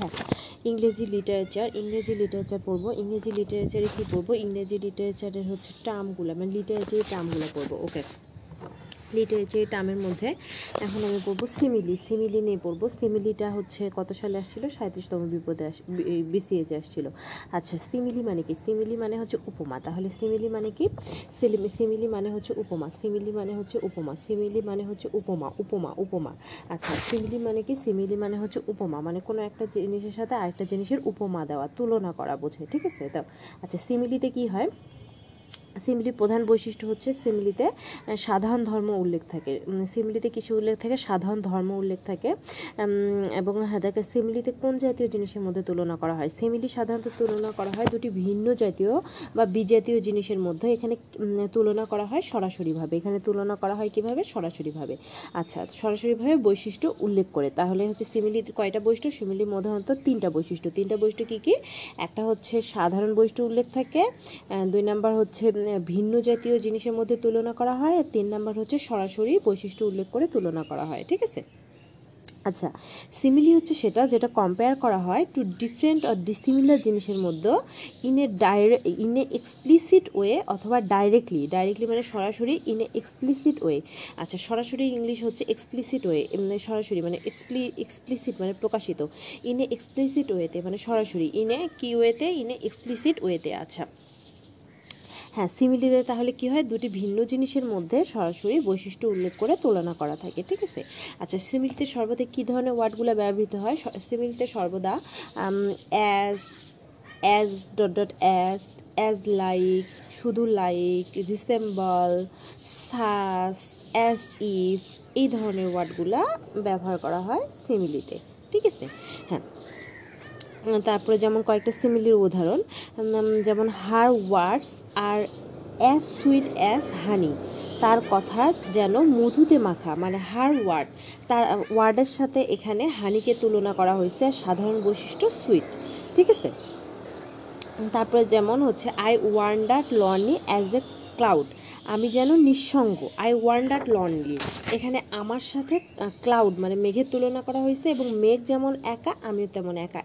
হ্যাঁ ইংরেজি লিটারেচার ইংরেজি লিটারেচার পড়ব। ইংরেজি লিটারেচারে কী পড়ব? ইংরেজি লিটারেচারের হচ্ছে টার্মগুলো মানে লিটারেচারের টার্মগুলো পড়ব ওকে লিটারেচারি টার্মের মধ্যে। এখন আমি পড়ব সিমিলি সিমিলি নিয়ে পড়ব। সিমিলিটা হচ্ছে কত সালে আসছিল? সাঁত্রিশতম বিপদে আস বিসিএজে আসছিল। আচ্ছা সিমিলি মানে কি? সিমিলি মানে হচ্ছে উপমা। তাহলে সিমিলি মানে কি? সিমিলি মানে হচ্ছে উপমা। সিমিলি মানে হচ্ছে উপমা। সিমিলি মানে হচ্ছে উপমা। উপমা উপমা। আচ্ছা সিমিলি মানে কি? সিমিলি মানে হচ্ছে উপমা। মানে কোনো একটা জিনিসের সাথে আরেকটা জিনিসের উপমা দেওয়া, তুলনা করা বোঝায়। ঠিক আছে তো? আচ্ছা সিমিলিতে কি হয়? সিমিলির প্রধান বৈশিষ্ট্য হচ্ছে সিমিলিতে সাধারণ ধর্ম উল্লেখ থাকে। সিমিলিতে কিছু উল্লেখ থাকে, সাধারণ ধর্ম উল্লেখ থাকে। এবং হ্যাঁ দেখে, সিমিলিতে কোন জাতীয় জিনিসের মধ্যে তুলনা করা হয়? সিমিলি সাধারণত তুলনা করা হয় দুটি ভিন্ন জাতীয় বা বিজাতীয় জিনিসের মধ্যে। এখানে তুলনা করা হয় সরাসরিভাবে। এখানে তুলনা করা হয় কীভাবে? সরাসরিভাবে। আচ্ছা সরাসরিভাবে বৈশিষ্ট্য উল্লেখ করে। তাহলে হচ্ছে সিমিলি কয়টা বৈশিষ্ট্য? মধ্যে অন্তত তিনটা বৈশিষ্ট্য। তিনটা বৈশিষ্ট্য কী কী? একটা হচ্ছে সাধারণ বৈশিষ্ট্য উল্লেখ থাকে দুই নাম্বার হচ্ছে ভিন্ন জাতীয় জিনিসের মধ্যে তুলনা করা হয়। আর তিন নাম্বার হচ্ছে সরাসরি বৈশিষ্ট্য উল্লেখ করে তুলনা করা হয়, ঠিক আছে? আচ্ছা সিমিলি হচ্ছে সেটা যেটা কম্পেয়ার করা হয় টু ডিফারেন্ট অর ডিসিমিলার জিনিসের মধ্যে in a dire in a explicit way অথবা ডাইরেক্টলি ডাইরেক্টলি মানে সরাসরি ইন এ এক্সপ্লিসিট ওয়ে আচ্ছা সরাসরি ইংলিশ হচ্ছে এক্সপ্লিসিট ওয়ে সরাসরি মানে এক্সপ্লি এক্সপ্লিসিট মানে প্রকাশিত। ইন এ এক্সপ্লিসিট ওয়েতে মানে সরাসরি ইন এ কি ওয়েতে ইন এ এক্সপ্লিসিট ওয়েতে আচ্ছা। হ্যাঁ সিমিলিতে তাহলে কি হয়? দুটি ভিন্ন জিনিসের মধ্যে সরাসরি বৈশিষ্ট্য উল্লেখ করে তুলনা করা থাকে, ঠিক আছে? আচ্ছা সিমিলিতে সর্বদা কী ধরনের ওয়ার্ডগুলো ব্যবহৃত হয়? সিমিলিতে সর্বদা as as dot dot as as like শুধু like resemble such as if এই ধরনের ওয়ার্ডগুলা ব্যবহার করা হয় সিমিলিতে ঠিক আছে? হ্যাঁ তারপরে যেমন কয়েকটা সিমিলির উদাহরণ যেমন her words are as sweet as honey তার কথা যেন মধুতে মাখা মানে হার ওয়ার্ড তার ওয়ার্ডের সাথে এখানে হানিকে তুলনা করা হয়েছে, সাধারণ বৈশিষ্ট্য সুইট ঠিক আছে? তারপরে যেমন হচ্ছে I wonder lonely as a cloud আমি যেন নিঃসঙ্গ আই ওয়ান্ডার লনলি এখানে আমার সাথে ক্লাউড মানে মেঘের তুলনা করা হয়েছে এবং মেঘ যেমন একা, আমিও তেমন একা।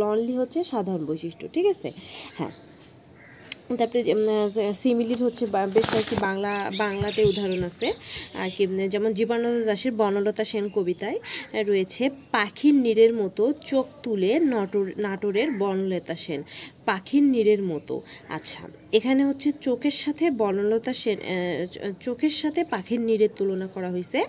লনলি হচ্ছে সাধারণ বৈশিষ্ট্য, ঠিক আছে? হ্যাঁ। তারপরে সিমিলির হচ্ছে বেশ কয়েকটি বাংলা, বাংলাতে উদাহরণ আছে। আর কি যেমন জীবানন্দ দাসের বনলতা সেন কবিতায় রয়েছে, পাখির নীড়ের মতো চোখ তুলে নটর, নাটোরের বনলতা সেন। পাখির নীড়ের মতো। আচ্ছা এখানে হচ্ছে চোখের সাথে বনলতা সেন চোখের সাথে পাখির নীড়ের তুলনা করা হয়েছে।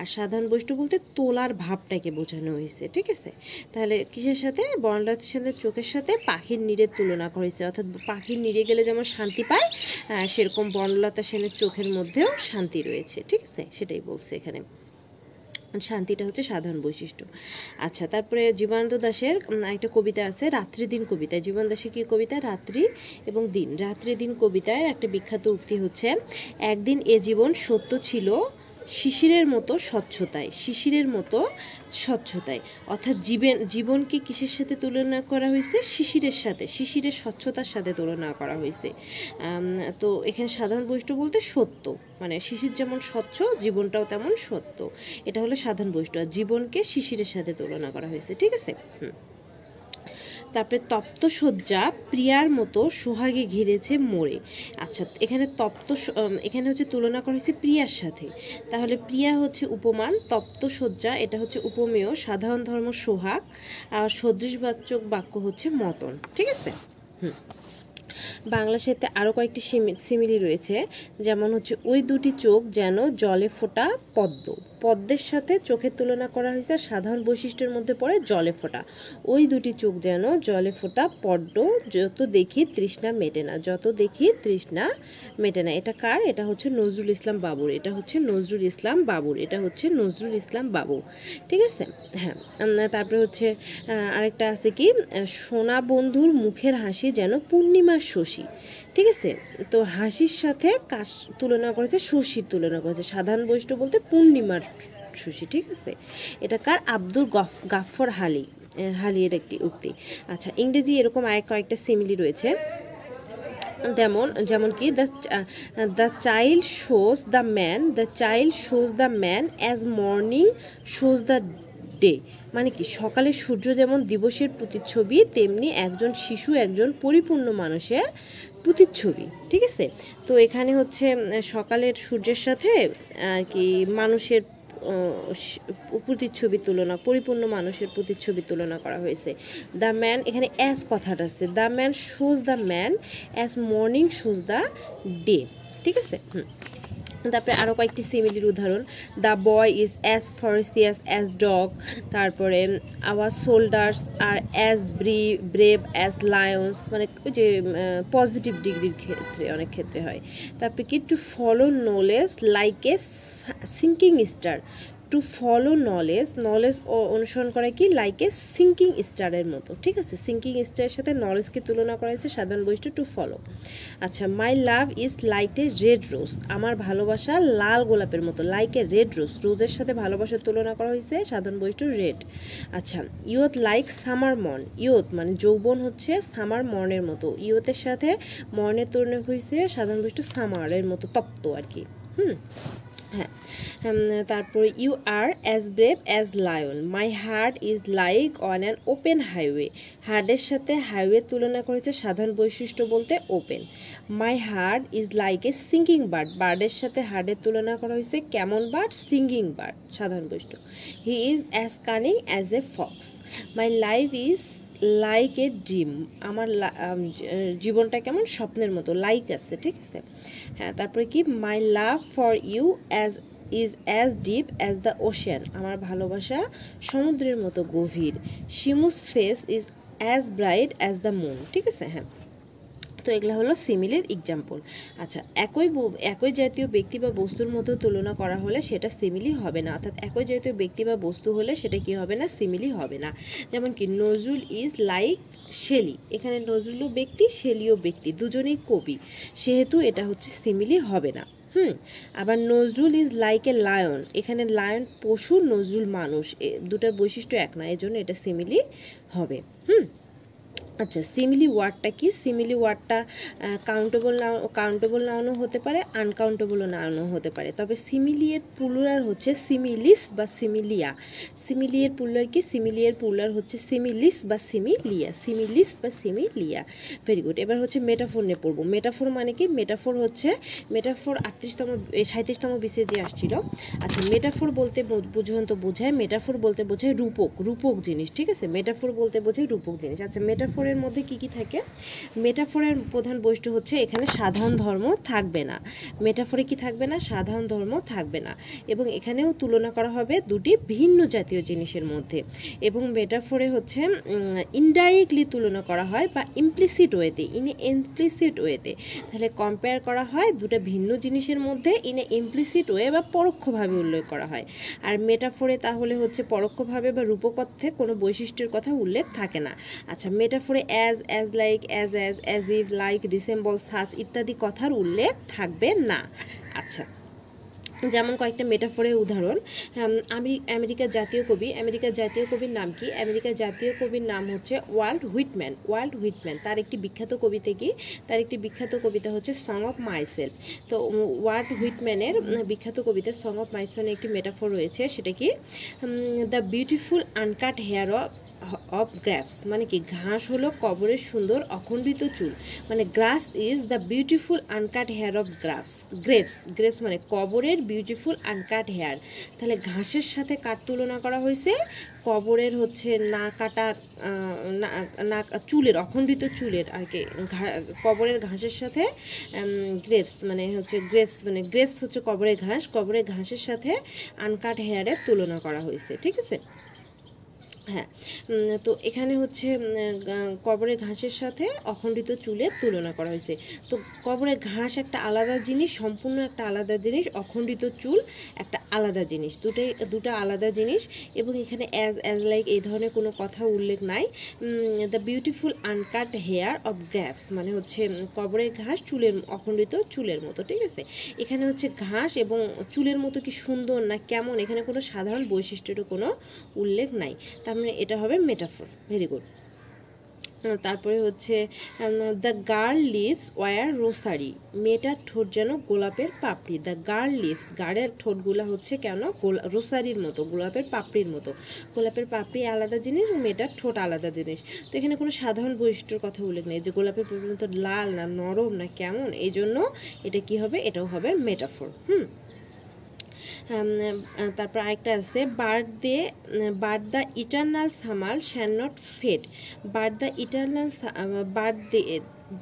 আর সাধারণ বৈষ্ণব বলতে তোলার ভাবটাকে বোঝানো হয়েছে, ঠিক আছে? তাহলে কিসের সাথে? বনলতা সেনের চোখের সাথে পাখির নীড়ের তুলনা করা হয়েছে। অর্থাৎ পাখির নীড়ে গেলে যেমন শান্তি পায় সেরকম বনলতা সেনের চোখের মধ্যেও শান্তি রয়েছে, ঠিক আছে? সেটাই বলছে এখানে। শান্তিটা হচ্ছে সাধারণ বৈশিষ্ট্য। আচ্ছা তারপরে জীবনানন্দ দাসের একটা কবিতা আছে, রাত্রি দিন কবিতা জীবন দাসের কী কবিতা? রাত্রি এবং দিন। রাত্রি দিন কবিতায় একটা বিখ্যাত উক্তি হচ্ছে, একদিন এ জীবন সত্য ছিল শিশিরের মতো স্বচ্ছতায়, শিশিরের মতো স্বচ্ছতায়। অর্থাৎ জীবন, জীবনকে কিসের সাথে তুলনা করা হয়েছে? শিশিরের সাথে, শিশিরের স্বচ্ছতার সাথে তুলনা করা হয়েছে। তো এখানে সাধারণ বৈশিষ্ট্য বলতে সত্য। মানে শিশির যেমন স্বচ্ছ, জীবনটাও তেমন সত্য। এটা হলো সাধারণ বৈশিষ্ট্য। জীবনকে শিশিরের সাথে তুলনা করা হয়েছে, ঠিক আছে? হুম। তারপরে তপ্ত শয্যা প্রিয়ার মতো সোহাগে ঘিরেছে মোড়ে। আচ্ছা এখানে তপ্ত এখানে হচ্ছে তুলনা করা হয়েছে প্রিয়ার সাথে। তাহলে প্রিয়া হচ্ছে উপমান তপ্ত শয্যা এটা হচ্ছে উপমেয়, সাধারণ ধর্ম সোহাগ, আর সদৃশবাচক বাক্য হচ্ছে মতন, ঠিক আছে? হুম। বাংলা সাহিত্যে আরও কয়েকটি সিমিলি রয়েছে, যেমন হচ্ছে, ওই দুটি চোখ যেন জলে ফোটা পদ্ম। পদ্মের সাথে চোখের তুলনা করা হয়েছে সাধারণ বৈশিষ্ট্যের মধ্যে পড়ে জলে ফোটা। ওই দুটি চোখ যেন জলে ফোটা, পদ্ম, যত দেখি তৃষ্ণা মেটে না, যত দেখি তৃষ্ণা মেটে না। এটা কার? এটা হচ্ছে নজরুল ইসলাম বাবুর, এটা হচ্ছে নজরুল ইসলাম বাবুর, এটা হচ্ছে নজরুল ইসলাম বাবু। ঠিক আছে? হ্যাঁ তারপরে হচ্ছে আরেকটা আছে কি, সোনা বন্ধুর মুখের হাসি যেন পূর্ণিমার শশী। ঠিক আছে? তো হাসির সাথে কাশ তুলনা করেছে, শশীর তুলনা করেছে। সাধারণ বৈষ্ণব বলতে পূর্ণিমার শশী, ঠিক আছে? এটা কার? আব্দুল গফ গাফর হালি। হালিয়ের একটি উক্তি। আচ্ছা ইংরেজি এরকম আরেক কয়েকটা সিমিলি রয়েছে। তেমন যেমন কি the the child shows the man the child shows the man as morning shows the day মানে কি সকালের সূর্য যেমন দিবসের প্রতিচ্ছবি, তেমনি একজন শিশু, একজন পরিপূর্ণ মানুষের প্রতিচ্ছবি, ঠিক আছে? তো এখানে হচ্ছে সকালের সূর্যের সাথে, আর কি, মানুষের প্রতিচ্ছবি তুলনা, পরিপূর্ণ মানুষের প্রতিচ্ছবি তুলনা করা হয়েছে। দ্য ম্যান, এখানে অ্যাজ কথাটা আছে। The man shows the man as morning shows the day, ঠিক আছে? হুম। তারপরে আরও কয়েকটি সিমিলির উদাহরণ। The boy is as ferocious as dog তারপরে আওয়ার সোল্ডার্স আর অ্যাজ ব্রি ব্রেভ অ্যাজ লায়ন্স মানে ওই যে পজিটিভ ডিগ্রির ক্ষেত্রে, অনেক ক্ষেত্রে হয়। তারপরে কি to follow knowledge like a sinking star to follow knowledge knowledge অনুসরণ করা কি? লাইক এ সিঙ্কিং স্টারের মতো, ঠিক আছে? সিঙ্কিং স্টারের সাথে নলেজকে তুলনা করা হয়েছে, সাধারণ বৈশিষ্ট্য টু ফলো আচ্ছা my love is like a red rose আমার ভালোবাসা লাল গোলাপের মতো লাইক এ রেড রোজ রোজের সাথে ভালোবাসার তুলনা করা হয়েছে, সাধারণ বৈশিষ্ট্য রেড আচ্ছা ইয়ত লাইক সামার মর্ন ইয়ত মানে যৌবন হচ্ছে সামার মর্নের মতো ইয়তের সাথে মর্নের তুলনা হয়েছে, সাধারণ বৈশিষ্ট্য সামারের মতো, তপ্ত আর কি, হুম? হ্যাঁ। তারপর you are as brave as lion my heart is like on an open highway হার্টের সাথে হাইওয়ে তুলনা করেছে সাধারণ বৈশিষ্ট্য বলতে open my heart is like a singing bird বার্ডের সাথে হার্টের তুলনা করা হয়েছে কেমন বার্ড সিঙ্গিং বার্ড সাধারণ বৈশিষ্ট্য। He is as cunning as a fox my life is like a dream আমার জীবনটা কেমন? স্বপ্নের মতো লাইক আছে, ঠিক আছে? হ্যাঁ তারপরে কি? My love for you as is as deep as the ocean আমার ভালোবাসা সমুদ্রের মতো গভীর। শিমুস face is as bright as the moon ঠিক আছে? হ্যাঁ। তো এগুলো হলো সিমিলের এক্সাম্পল আচ্ছা একই একই জাতীয় ব্যক্তি বা বস্তুর মতো তুলনা করা হলে সেটা সিমিলি হবে না। অর্থাৎ একই জাতীয় ব্যক্তি বা বস্তু হলে সেটা কি হবে না? সিমিলি হবে না। যেমন কি, নজরুল ইজ লাইক শেলি। এখানে নজরুলও ব্যক্তি, শেলিও ব্যক্তি, দুজনেই কবি। সেহেতু এটা হচ্ছে সিমিলি হবে না। হুম, আবার Nazrul is like a lion. এখানে লায়ন পশু, নজরুল মানুষ। দুটার বৈশিষ্ট্য এক না, এজন্য এটা সিমিলি হবে। হুম আচ্ছা সিমিলি ওয়ার্ডটা কি? সিমিলি ওয়ার্ডটা কাউন্টেবল নাও কাউন্টেবল নাউনও হতে পারে আনকাউন্টেবলও নাউনও হতে পারে। তবে সিমিলিয়ের পুলুরার হচ্ছে সিমিলিস বা সিমিলিয়া সিমিলিয়ের পুলুরার কি? সিমিলিয়ের পুলুরার হচ্ছে সিমিলিস বা সিমিলিয়া সিমিলিস বা সিমিলিয়া ভেরি গুড এবার হচ্ছে মেটাফোর নিয়ে পড়ব। মেটাফোর মানে কি? মেটাফোর হচ্ছে মেটাফোর আটত্রিশতম সাঁত্রিশতম বিসে যে আসছিল। আচ্ছা মেটাফোর বলতে বো- বুঝুন তো বোঝায় মেটাফোর বলতে বোঝায় রূপক রূপক জিনিস, ঠিক আছে? মেটাফোর বলতে বোঝায় রূপক জিনিস। আচ্ছা মেটাফোরের মধ্যে কি কি থাকে? মেটাফোরের প্রধান বৈশিষ্ট্য হচ্ছে এখানে সাধারণ ধর্ম থাকবে না। মেটাফোরে কি থাকবে না? সাধারণ ধর্ম থাকবে না। এবং এখানেও তুলনা করা হবে দুটি ভিন্ন জাতীয় জিনিসের মধ্যে। এবং মেটাফোরে হচ্ছে ইনডাইরেক্টলি তুলনা করা হয় বা ইমপ্লিসিট ওয়েতে ইন ইমপ্লিসিট ওয়েতে তাহলে কম্পেয়ার করা হয় দুটা ভিন্ন জিনিসের মধ্যে ইন ইমপ্লিসিট ওয়ে বা পরোক্ষভাবে উল্লেখ করা হয়। আর মেটাফোরে তাহলে হচ্ছে পরোক্ষভাবে বা রূপকথ্যে কোনো বৈশিষ্ট্যের কথা উল্লেখ থাকে না। আচ্ছা মেটাফোরে as as like as as as if like resembles ইত্যাদি কথার উল্লেখ থাকবে না। আচ্ছা যেমন কয়েকটা মেটাফোরের উদাহরণ। আমি আমেরিকার জাতীয় কবি আমেরিকার জাতীয় কবির নাম কি? আমেরিকার জাতীয় কবির নাম হচ্ছে ওয়ার্ল্ড হুইটম্যান ওয়ার্ল্ড হুইটম্যান। তার একটি বিখ্যাত কবিতা কি? তার একটি বিখ্যাত কবিতা হচ্ছে সং অফ মাইসেলফ তো ওয়ার্ল্ড হুইটম্যানের বিখ্যাত কবিতা সং অফ মাইসেলের একটি মেটাফোর রয়েছে, সেটা কি? The beautiful uncut hair of of graves মানে কি ঘাস হলো কবরের সুন্দর অখণ্ডিত চুল। মানে grass is the beautiful uncut hair of graves, grapes grapes মানে কবরের বিউটিফুল আনকাট হেয়ার। তাহলে ঘাসের সাথে কার তুলনা করা হয়েছে? কবরের হচ্ছে না কাটা না চুলের, অখণ্ডিত চুলের আর কি কবরের ঘাসের সাথে গ্রেপস মানে হচ্ছে গ্রেপস মানে গ্রেপস হচ্ছে কবরের ঘাস, কবরের ঘাসের সাথে আনকাট হেয়ারের তুলনা করা হয়েছে, ঠিক আছে? হ্যাঁ তো এখানে হচ্ছে কবরের ঘাসের সাথে অখণ্ডিত চুলের তুলনা করা হয়েছে। তো কবরের ঘাস একটা আলাদা জিনিস, সম্পূর্ণ একটা আলাদা জিনিস, অখণ্ডিত চুল একটা আলাদা জিনিস। দুটোই, দুটো আলাদা জিনিস এবং এখানে অ্যাজ অ্যাজ লাইক এই ধরনের কোনো কথা উল্লেখ নাই। The beautiful uncut hair of graves মানে হচ্ছে কবরের ঘাস চুলের, অখণ্ডিত চুলের মতো, ঠিক আছে? এখানে হচ্ছে ঘাস এবং চুলের মতো কি সুন্দর না কেমন, এখানে কোনো সাধারণ বৈশিষ্ট্যেরও কোনো উল্লেখ নাই। তার মানে এটা হবে মেটাফোর ভেরি গুড তারপরে হচ্ছে the girl lips were rosary মেয়েটার ঠোঁট যেন গোলাপের পাপড়ি দ্য গার্ল লিভস গার্লের ঠোঁটগুলো হচ্ছে কেন রোসারির মতো, গোলাপের পাপড়ির মতো। গোলাপের পাপড়ি আলাদা জিনিস মেয়েটার ঠোঁট আলাদা জিনিস। তো এখানে কোনো সাধারণ বৈশিষ্ট্যর কথা উল্লেখ নেই, যে গোলাপের পাপড়ির মতো লাল না নরম না কেমন এই জন্য এটা কি হবে? এটাও হবে মেটাফোর হুম? তারপর আরেকটা আছে, but thy but the eternal summer shall not fade. But the eternal but thy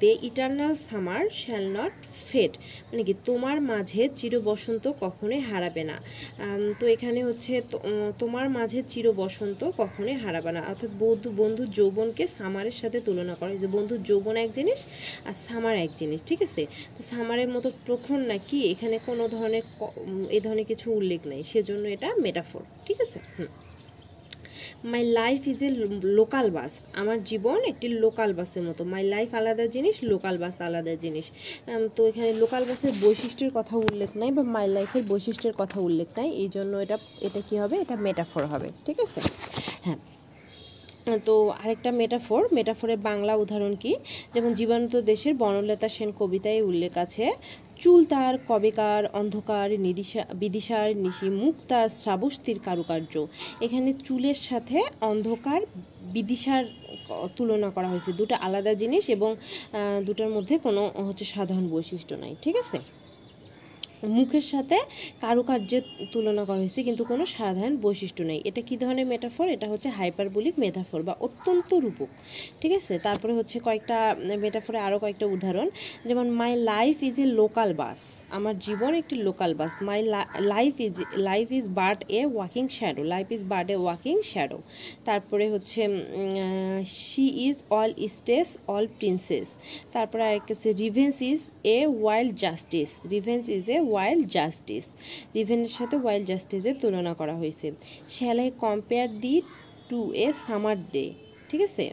thy eternal summer shall not fade মানে কি, তোমার মাঝে চির বসন্ত কখনোই হারাবে না। তো এখানে হচ্ছে তোমার মাঝে চির বসন্ত কখনোই হারাবে না। অর্থাৎ বন্ধু বন্ধু যৌবনকে সামারের সাথে তুলনা করা। হয়েছে বন্ধু যৌবন এক জিনিস আর সামার এক জিনিস, ঠিক আছে? তো সামারের মতো প্রখর নাকি এখানে কোনো ধরনের এ ধরনের কিছু উল্লেখ নেই। সেজন্য এটা মেটাফোর ঠিক আছে? হুম। My life is a local bus আমার জীবন একটি লোকাল বাসের মতো। মাই লাইফ আলাদা জিনিস লোকাল বাস আলাদা জিনিস। তো এখানে লোকাল বাসের বৈশিষ্ট্যের কথা উল্লেখ নাই বা মাই লাইফের বৈশিষ্ট্যের কথা উল্লেখ নাই। এই জন্য এটা এটা কি হবে? এটা মেটাফোর হবে। ঠিক আছে? হ্যাঁ। তো আরেকটা মেটাফোর মেটাফোরের বাংলা উদাহরণ কি? যেমন জীবাণুত দেশের বনলতা সেন কবিতায় উল্লেখ আছে চুল তার, কবেকার, অন্ধকার, নিদিশা, বিদিশার, নিশি মুখ তার শ্রাবস্তির কারুকার্য। এখানে চুলের সাথে অন্ধকার, বিদিশার তুলনা করা হয়েছে। দুটো আলাদা জিনিস এবং দুটার মধ্যে কোনো, হচ্ছে, সাধারণ বৈশিষ্ট্য নাই। ঠিক আছে? মুখের সাথে কারুকার্যের তুলনা করা হয়েছে, কিন্তু কোনো সাধারণ বৈশিষ্ট্য নেই। এটা কী ধরনের মেটাফর? এটা হচ্ছে হাইপারবোলিক মেটাফোর বা অত্যন্ত রূপক, ঠিক আছে? তারপরে হচ্ছে কয়েকটা মেটাফোরে আরও কয়েকটা উদাহরণ। যেমন my life is a local bus আমার জীবন একটি local bus my life is life is but a walking shadow life is but a walking shadow তারপরে হচ্ছে she is all states all princes তারপরে আরেকটা revenge is a wild justice revenge is a wild justice. রিভেনের সাথে wild জাস্টিসের তুলনা করা হয়েছে। Shall I compare thee to a summer day, ঠিক আছে?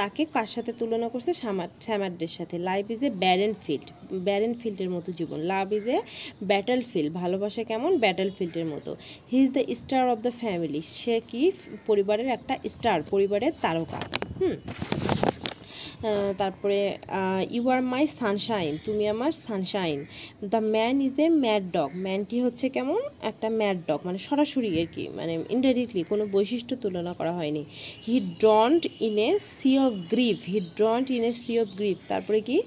তাকে কার সাথে তুলনা করছে? সামার স্যামারদের সাথে। Life is a barren field barren ফিল্ডের মতো জীবন। Love is a battle field ভালোবাসা কেমন? ব্যাটল ফিল্ডের মতো। He is the star of the family. সে কি? পরিবারের একটা স্টার, পরিবারের তারকা। হুম। তারপরে ইউ আর মাই সানশাইন তুমি আমার sunshine the man is a mad dog ম্যানটি হচ্ছে কেমন? একটা ম্যাড ডগ মানে সরাসরি আর কি মানে ইনডাইরেক্টলি কোনো বৈশিষ্ট্য তুলনা করা হয়নি। He drowned in a sea of grief he drowned in a sea of grief তারপরে কি?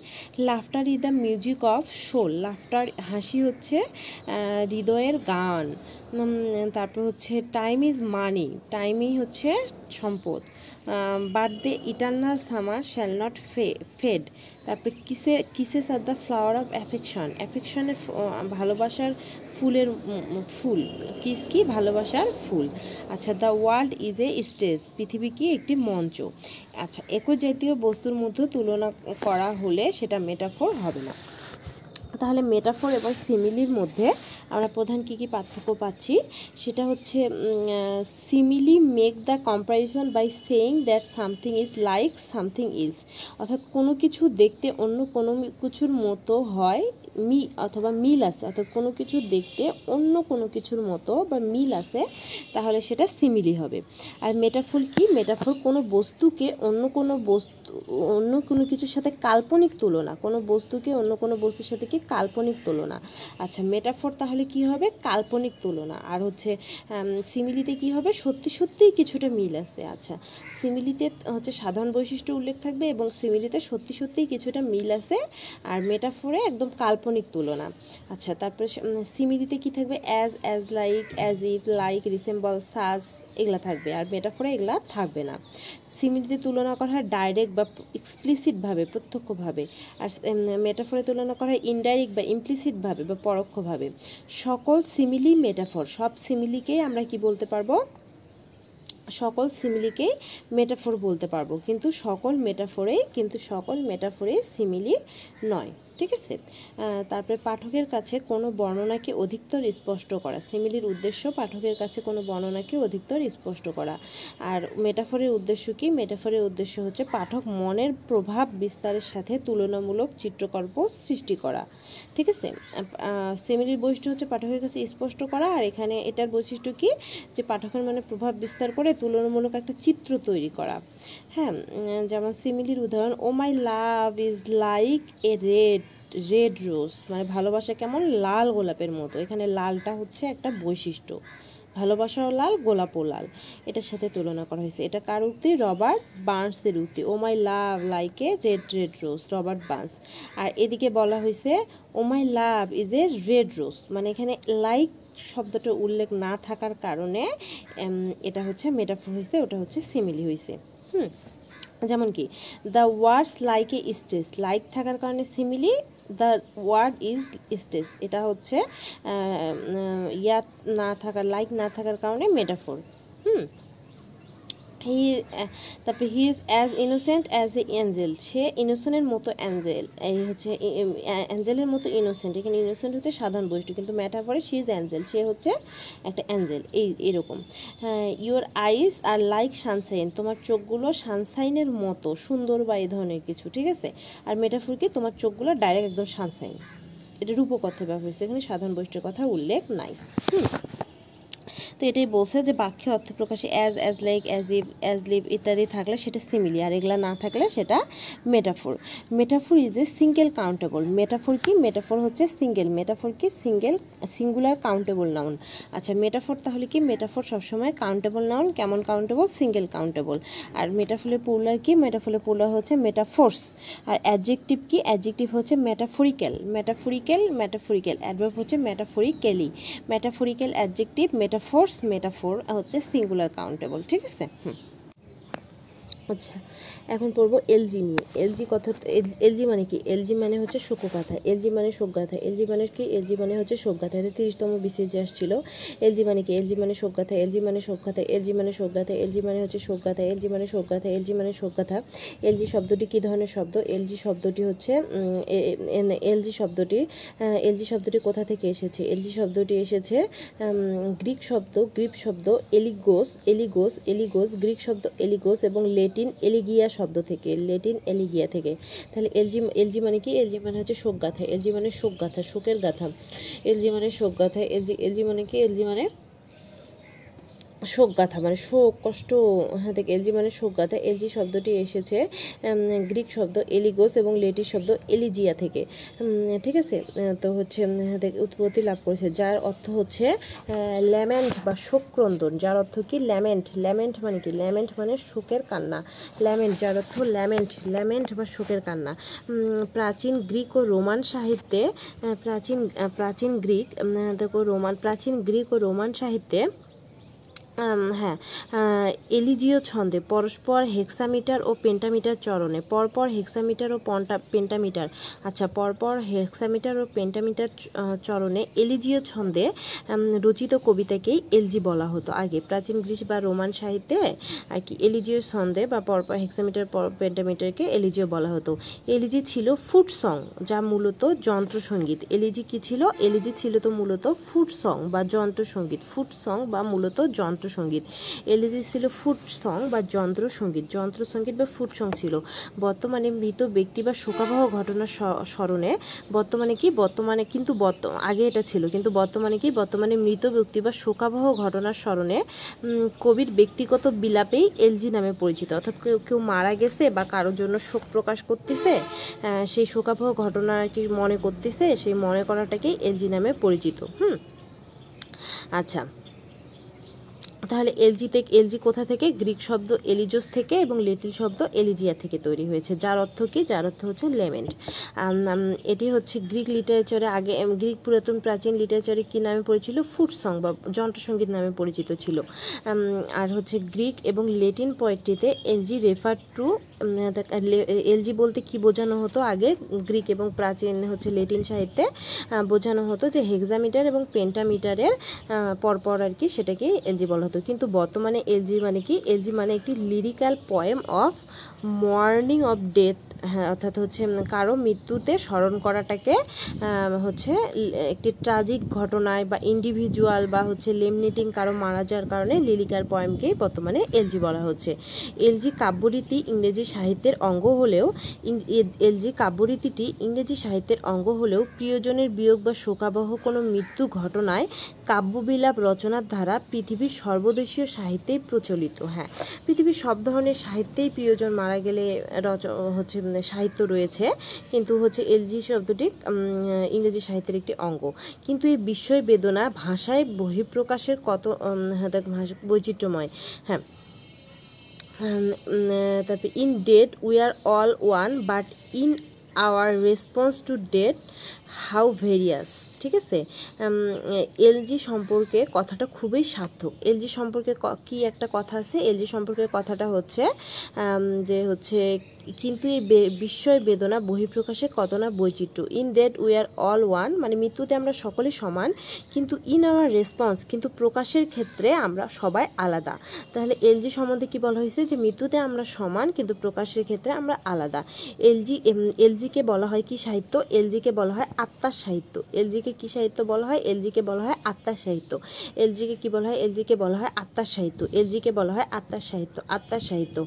Laughter is the music of soul laughter হাসি হচ্ছে হৃদয়ের গান। তারপর হচ্ছে টাইম ইজ মানি টাইমই হচ্ছে সম্পদ। But the eternal summer shall not ফে ফেড তারপরে কিসে kisses are the flower of affection অ্যাফেকশনের ভালোবাসার ফুলের ফুল। কিস কি? ভালোবাসার ফুল। আচ্ছা the world is a stage পৃথিবী কি একটি মঞ্চ। আচ্ছা একই জাতীয় বস্তুর মধ্যে তুলনা করা হলে সেটা মেটাফোর হবে না। তাহলে মেটাফোর এবং সিমিলির মধ্যে আমরা প্রধান কী কী পার্থক্য পাচ্ছি? সেটা হচ্ছে simile make the comparison by saying that something is like something is অর্থাৎ কোনো কিছু দেখতে অন্য কোনো কিছুর মতো হয় মি, অথবা মিল আছে, অর্থাৎ কোনো কিছু দেখতে অন্য কোনো কিছুর মতো বা মিল আছে, তাহলে সেটা সিমিলি হবে। আর মেটাফোর কি? মেটাফোর কোনো বস্তুকে অন্য কোনো বস্তু, অন্য কোনো কিছুর সাথে কাল্পনিক তুলনা, কোনো বস্তুকে অন্য কোনো বস্তুর সাথে কি কাল্পনিক তুলনা। আচ্ছা মেটাফোর তাহলে কি হবে? কাল্পনিক তুলনা। আর হচ্ছে সিমিলিতে কি হবে? সত্যি সত্যিই কিছুটা মিল আছে। আচ্ছা সিমিলিতে হচ্ছে সাধারণ বৈশিষ্ট্য উল্লেখ থাকবে এবং সিমিলিতে সত্যি সত্যিই কিছুটা মিল আছে। আর মেটাফোরে একদম কাল্পনিক তুলনা। আচ্ছা তারপরে সিমিলিতে কি থাকবে? As as like as if like resembles এগুলা থাকবে। আর মেটাফোরে এগুলা থাকবে না। সিমিলিতে তুলনা করা হয় ডাইরেক্ট বা এক্সপ্লিসিটভাবে প্রত্যক্ষভাবে। আর মেটাফোরে তুলনা করা হয় ইনডাইরেক্ট বা ইমপ্লিসিটভাবে বা পরোক্ষভাবে। সকল সিমিলি মেটাফোর সব সিমিলিকেই আমরা কি বলতে পারব? সকল সিমিলিকেই মেটাফোর বলতে পারব। কিন্তু সকল মেটাফোরেই কিন্তু সকল মেটাফোরে সিমিলি নয়, ঠিক আছে? তারপরে পাঠকের কাছে কোনো বর্ণনাকে অধিকতর স্পষ্ট করা, সিমিলির উদ্দেশ্য পাঠকের কাছে কোনো বর্ণনাকে অধিকতর স্পষ্ট করা। আর মেটাফোরের উদ্দেশ্য কি? মেটাফোরের উদ্দেশ্য হচ্ছে পাঠক মনের প্রভাব বিস্তারের সাথে তুলনামূলক চিত্রকল্প সৃষ্টি করা। ঠিক আছে? সেমিলির বৈশিষ্ট্য হচ্ছে পাঠকের কাছে স্পষ্ট করা, আর এখানে এটার বৈশিষ্ট্য কি? যে পাঠকের মনে প্রভাব বিস্তার করে তুলনামূলক একটা চিত্র তৈরি করা। হ্যাঁ যেমন সিমিলির উদাহরণ O my love is like a red red rose মানে ভালোবাসা কেমন? লাল গোলাপের মতো। এখানে লালটা হচ্ছে একটা বৈশিষ্ট্য। ভালোবাসাও লাল গোলাপও লাল। এটার সাথে তুলনা করা হয়েছে। এটা কার উক্তি? রবার্ট বার্নসের উক্তি। O my love like a red red rose, Robert Burns. আর এদিকে বলা হয়েছে, ও my love is A red rose. মানে এখানে লাইক শব্দটা উল্লেখ না থাকার কারণে এটা হচ্ছে মেটাফোর হয়েছে, ওটা হচ্ছে সিমিলি হয়েছে। হুম। যেমন কি, the world's like a stage. Like থাকার কারণে simile the world is stage এটা হচ্ছে ইয়া না থাকার লাইক না থাকার কারণে মেটাফোর হুম? হি তারপরে he is as innocent as a angel সে ইনোসেন্টের মতো অ্যাঞ্জেল এই হচ্ছে অ্যাঞ্জেলের মতো ইনোসেন্ট এখানে ইনোসেন্ট হচ্ছে সাধারণ বৈশিষ্ট্য, কিন্তু ম্যাটাফরে শি ইজ অ্যাঞ্জেল সে হচ্ছে একটা অ্যাঞ্জেল এই এরকম your eyes are like sunshine তোমার চোখগুলো সানসাইনের মতো, সুন্দর বা এই ধরনের কিছু, ঠিক আছে? আর মেটাফোর কি? তোমার চোখগুলো ডাইরেক্ট একদম সানসাইন এটা রূপকথা হয়েছে। এখানে সাধারণ বৈশিষ্ট্যের কথা উল্লেখ নাই। হুম। তো এটাই বলছে যে বাক্যে অর্থ প্রকাশে as as like as if as live ইত্যাদি থাকলে সেটা সিমিলি আর এগুলো না থাকলে সেটা metaphor metaphor is a single countable metaphor কি? মেটাফোর হচ্ছে সিঙ্গেল মেটাফোর কি? সিঙ্গেল সিঙ্গুলার কাউন্টেবল নাউন আচ্ছা মেটাফোর তাহলে কি? মেটাফোর সবসময় কাউন্টেবল নাউন কেমন কাউন্টেবল সিঙ্গেল কাউন্টেবল আর মেটাফোলের পোলার কি? মেটাফোলের পোলার হচ্ছে মেটাফোর্স আর অ্যাডজেক্টিভ কি? অ্যাডজেক্টিভ হচ্ছে মেটাফোরিক্যাল মেটাফোরিক্যাল মেটাফোরিক্যাল অ্যাডভার্ব হচ্ছে metaphorically metaphorical adjective metaphors metaphor হচ্ছে সিঙ্গুলার কাউন্টেবল ঠিক আছে? হুম। আচ্ছা এখন পড়ব এলজি নিয়ে এলজি কথা এলজি মানে কি এলজি মানে হচ্ছে শোকগাথা এলজি মানে শোকগাথা এলজি মানে কি এলজি মানে হচ্ছে শোকগাথা এটা তিরিশতম বিসিএসে আসছিল এলজি মানে কি এলজি মানে শোকগাথা এলজি মানে শোকগাথা এলজি মানে শোকগাথা এলজি মানে হচ্ছে শোকগাথা এলজি মানে শোকগাথা এলজি মানে শোকগাথা এলজি শব্দটি কি ধরনের শব্দ এলজি শব্দটি হচ্ছে এলজি শব্দটি এলজি শব্দটি কোথা থেকে এসেছে এলজি শব্দটি এসেছে গ্রিক শব্দ গ্রিক শব্দ এলিগোস এলিগোস এলিগোস গ্রিক শব্দ এলিগোস এবং লেটিন এলিগিয়া শব্দ থেকে, ল্যাটিন এলিগিয়া থেকে। তাহলে এলজি এলজি মানে কি? এলজি মানে হচ্ছে শোক গাথা এলজি মানে শোক গাথা শোকের গাথা। এলজি মানে শোক গাথা এলজি এলজি মানে কি? এলজি মানে শোক গাথা মানে শোক, কষ্ট হ্যাঁ থেকে এলজি মানে শোক গাথা। এলজি শব্দটি এসেছে গ্রিক শব্দ এলিগোস এবং লেটিস শব্দ এলিজিয়া থেকে। ঠিক আছে? তো হচ্ছে হ্যাঁ উৎপত্তি লাভ করেছে, যার অর্থ হচ্ছে ল্যামেন্ট বা শোকক্রন্দন যার অর্থ কি? ল্যামেন্ট। ল্যামেন্ট মানে কি? ল্যামেন্ট মানে শোকের কান্না। ল্যামেন্ট, যার অর্থ ল্যামেন্ট। ল্যামেন্ট বা শোকের কান্না। প্রাচীন গ্রিক ও রোমান সাহিত্যে প্রাচীন প্রাচীন গ্রিক রোমান, প্রাচীন গ্রিক ও রোমান সাহিত্যে হ্যাঁ আহ, এলিজিও ছন্দে পরস্পর হেক্সামিটার ও পেন্টামিটার চরণে পরপর হেক্সামিটার ও পন্টা পেন্টামিটার আচ্ছা পরপর হেক্সামিটার ও পেন্টামিটার চরণে এলিজিও ছন্দে রচিত কবিতাকেই এলজি বলা হতো। আগে প্রাচীন গ্রিস বা রোমান সাহিত্যে আর কি এলিজিও ছন্দে বা পরপর হেক্সামিটার পেন্টামিটারকে এলিজিও বলা হতো। এলিজি ছিল ফুড সং যা মূলত যন্ত্রসঙ্গীত এলিজি কি ছিল? এলিজি ছিল তো মূলত ফুড সং বা যন্ত্রসঙ্গীত ফুড সং বা মূলত যন্ত্রসঙ্গীত এলিজি ছিল ফুড সং বা যন্ত্রসঙ্গীত যন্ত্রসঙ্গীত বা ফুড সং ছিল। বর্তমানে মৃত ব্যক্তি বা শোকাবহ ঘটনার স- স্মরণে বর্তমানে কি, বর্তমানে কিন্তু আগে এটা ছিল, কিন্তু বর্তমানে কি, বর্তমানে মৃত ব্যক্তি বা শোকাবহ ঘটনার স্মরণে কবির ব্যক্তিগত বিলাপেই এলজি নামে পরিচিত। অর্থাৎ কেউ কেউ মারা গেছে বা কারোর জন্য শোক প্রকাশ করতেছে সেই শোকাবহ ঘটনা কি মনে করতেছে, সেই মনে করাটাকেই এলজি নামে পরিচিত। হুম? আচ্ছা। তাহলে এলজি থেকে এলজি কোথা থেকে? গ্রিক শব্দ এলিজোস থেকে এবং লেটিন শব্দ এলিজিয়া থেকে তৈরি হয়েছে। যার অর্থ কি? যার অর্থ হচ্ছে লেমেন্ট। এটি হচ্ছে গ্রিক লিটারেচারে আগে গ্রিক পুরাতন প্রাচীন লিটারেচারে কি নামে পরিচিত? ফুড সং বা যন্ত্রসঙ্গীত নামে পরিচিত ছিল। আর হচ্ছে গ্রিক এবং লেটিন পোয়েট্রিতে এলজি রেফার টু এলজি বলতে কি বোঝানো হতো আগে? গ্রিক এবং প্রাচীন হচ্ছে লেটিন সাহিত্যে বোঝানো হতো যে হেক্সামিটার এবং পেন্টামিটারের পরপর আর কি সেটাকে এলজি বলা হতো। কিন্তু বর্তমানে এলজি মানে কি? এলজি মানে একটি lyrical poem of mourning of death হ্যাঁ অর্থাৎ হচ্ছে কারও মৃত্যুতে স্মরণ করাটাকে হচ্ছে একটি ট্রাজিক ঘটনায় বা ইন্ডিভিজুয়াল বা হচ্ছে লেমনেটিং কারও মারা যাওয়ার কারণে লিলিকার পয়েমকেই বর্তমানে এলজি বলা হচ্ছে। এলজি কাব্যরীতি ইংরেজি সাহিত্যের অঙ্গ হলেও এলজি কাব্যরীতিটি ইংরেজি সাহিত্যের অঙ্গ হলেও প্রিয়জনের বিয়োগ বা শোকাবহ কোনো মৃত্যু ঘটনায় কাব্যবিলাপ রচনার ধারা পৃথিবীর সর্বদেশীয় সাহিত্যেই প্রচলিত হ্যাঁ। পৃথিবীর সব ধরনের সাহিত্যেই প্রিয়জন মারা গেলে রচ হচ্ছে সাহিত্য রয়েছে কিন্তু হচ্ছে এলজি শব্দটি ইংরেজি সাহিত্যের একটি অঙ্গ। কিন্তু এই বিস্ময় বেদনা ভাষায় বহিঃপ্রকাশের কত হ্যাঁ, বৈচিত্র্যময়। হ্যাঁ তারপরে in death we are all one but in our response to death how various ঠিক আছে? এলজি সম্পর্কে কথাটা খুবই সার্থক। এলজি সম্পর্কে ক- একটা কথা আছে? এলজি সম্পর্কে কথাটা হচ্ছে যে হচ্ছে, কিন্তু এই বিস্ময় বেদনা বহিঃপ্রকাশে কত না বৈচিত্র্য। In that we are all one মানে মৃত্যুতে আমরা সকলেই সমান, কিন্তু ইন আওয়ার রেসপন্স কিন্তু প্রকাশের ক্ষেত্রে আমরা সবাই আলাদা। তাহলে এলজি সম্বন্ধে কি বলা হয়েছে? যে মৃত্যুতে আমরা সমান, কিন্তু প্রকাশের ক্ষেত্রে আমরা আলাদা। এলজি এলজিকে বলা হয় কি সাহিত্য? এলজিকে বলা হয় আত্মার সাহিত্য এলজিকে কি সাহিত্য বলা হয়? এলজিকে বলা হয় আত্মার সাহিত্য এলজিকে কি বলা হয়? এলজিকে বলা হয় আত্মার সাহিত্য এলজিকে বলা হয় আত্মার সাহিত্য আত্মার সাহিত্য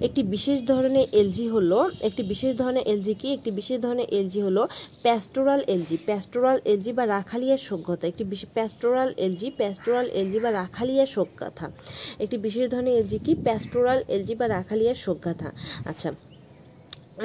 একটি বিশেষ ধরনের এলজি হলো, একটি বিশেষ ধরনের এলজি কি? একটি বিশেষ ধরনের এলজি হলো প্যাস্টোরাল এলজি। প্যাস্টোরাল এলজি বা রাখালিয়া সভ্যতা একটি প্যাস্টোরাল এলজি প্যাস্টোরাল এলজি বা রাখালিয়া শোকগাথা একটি বিশেষ ধরনের এলজি কি? প্যাস্টোরাল এলজি বা রাখালিয়া শোকগাথা আচ্ছা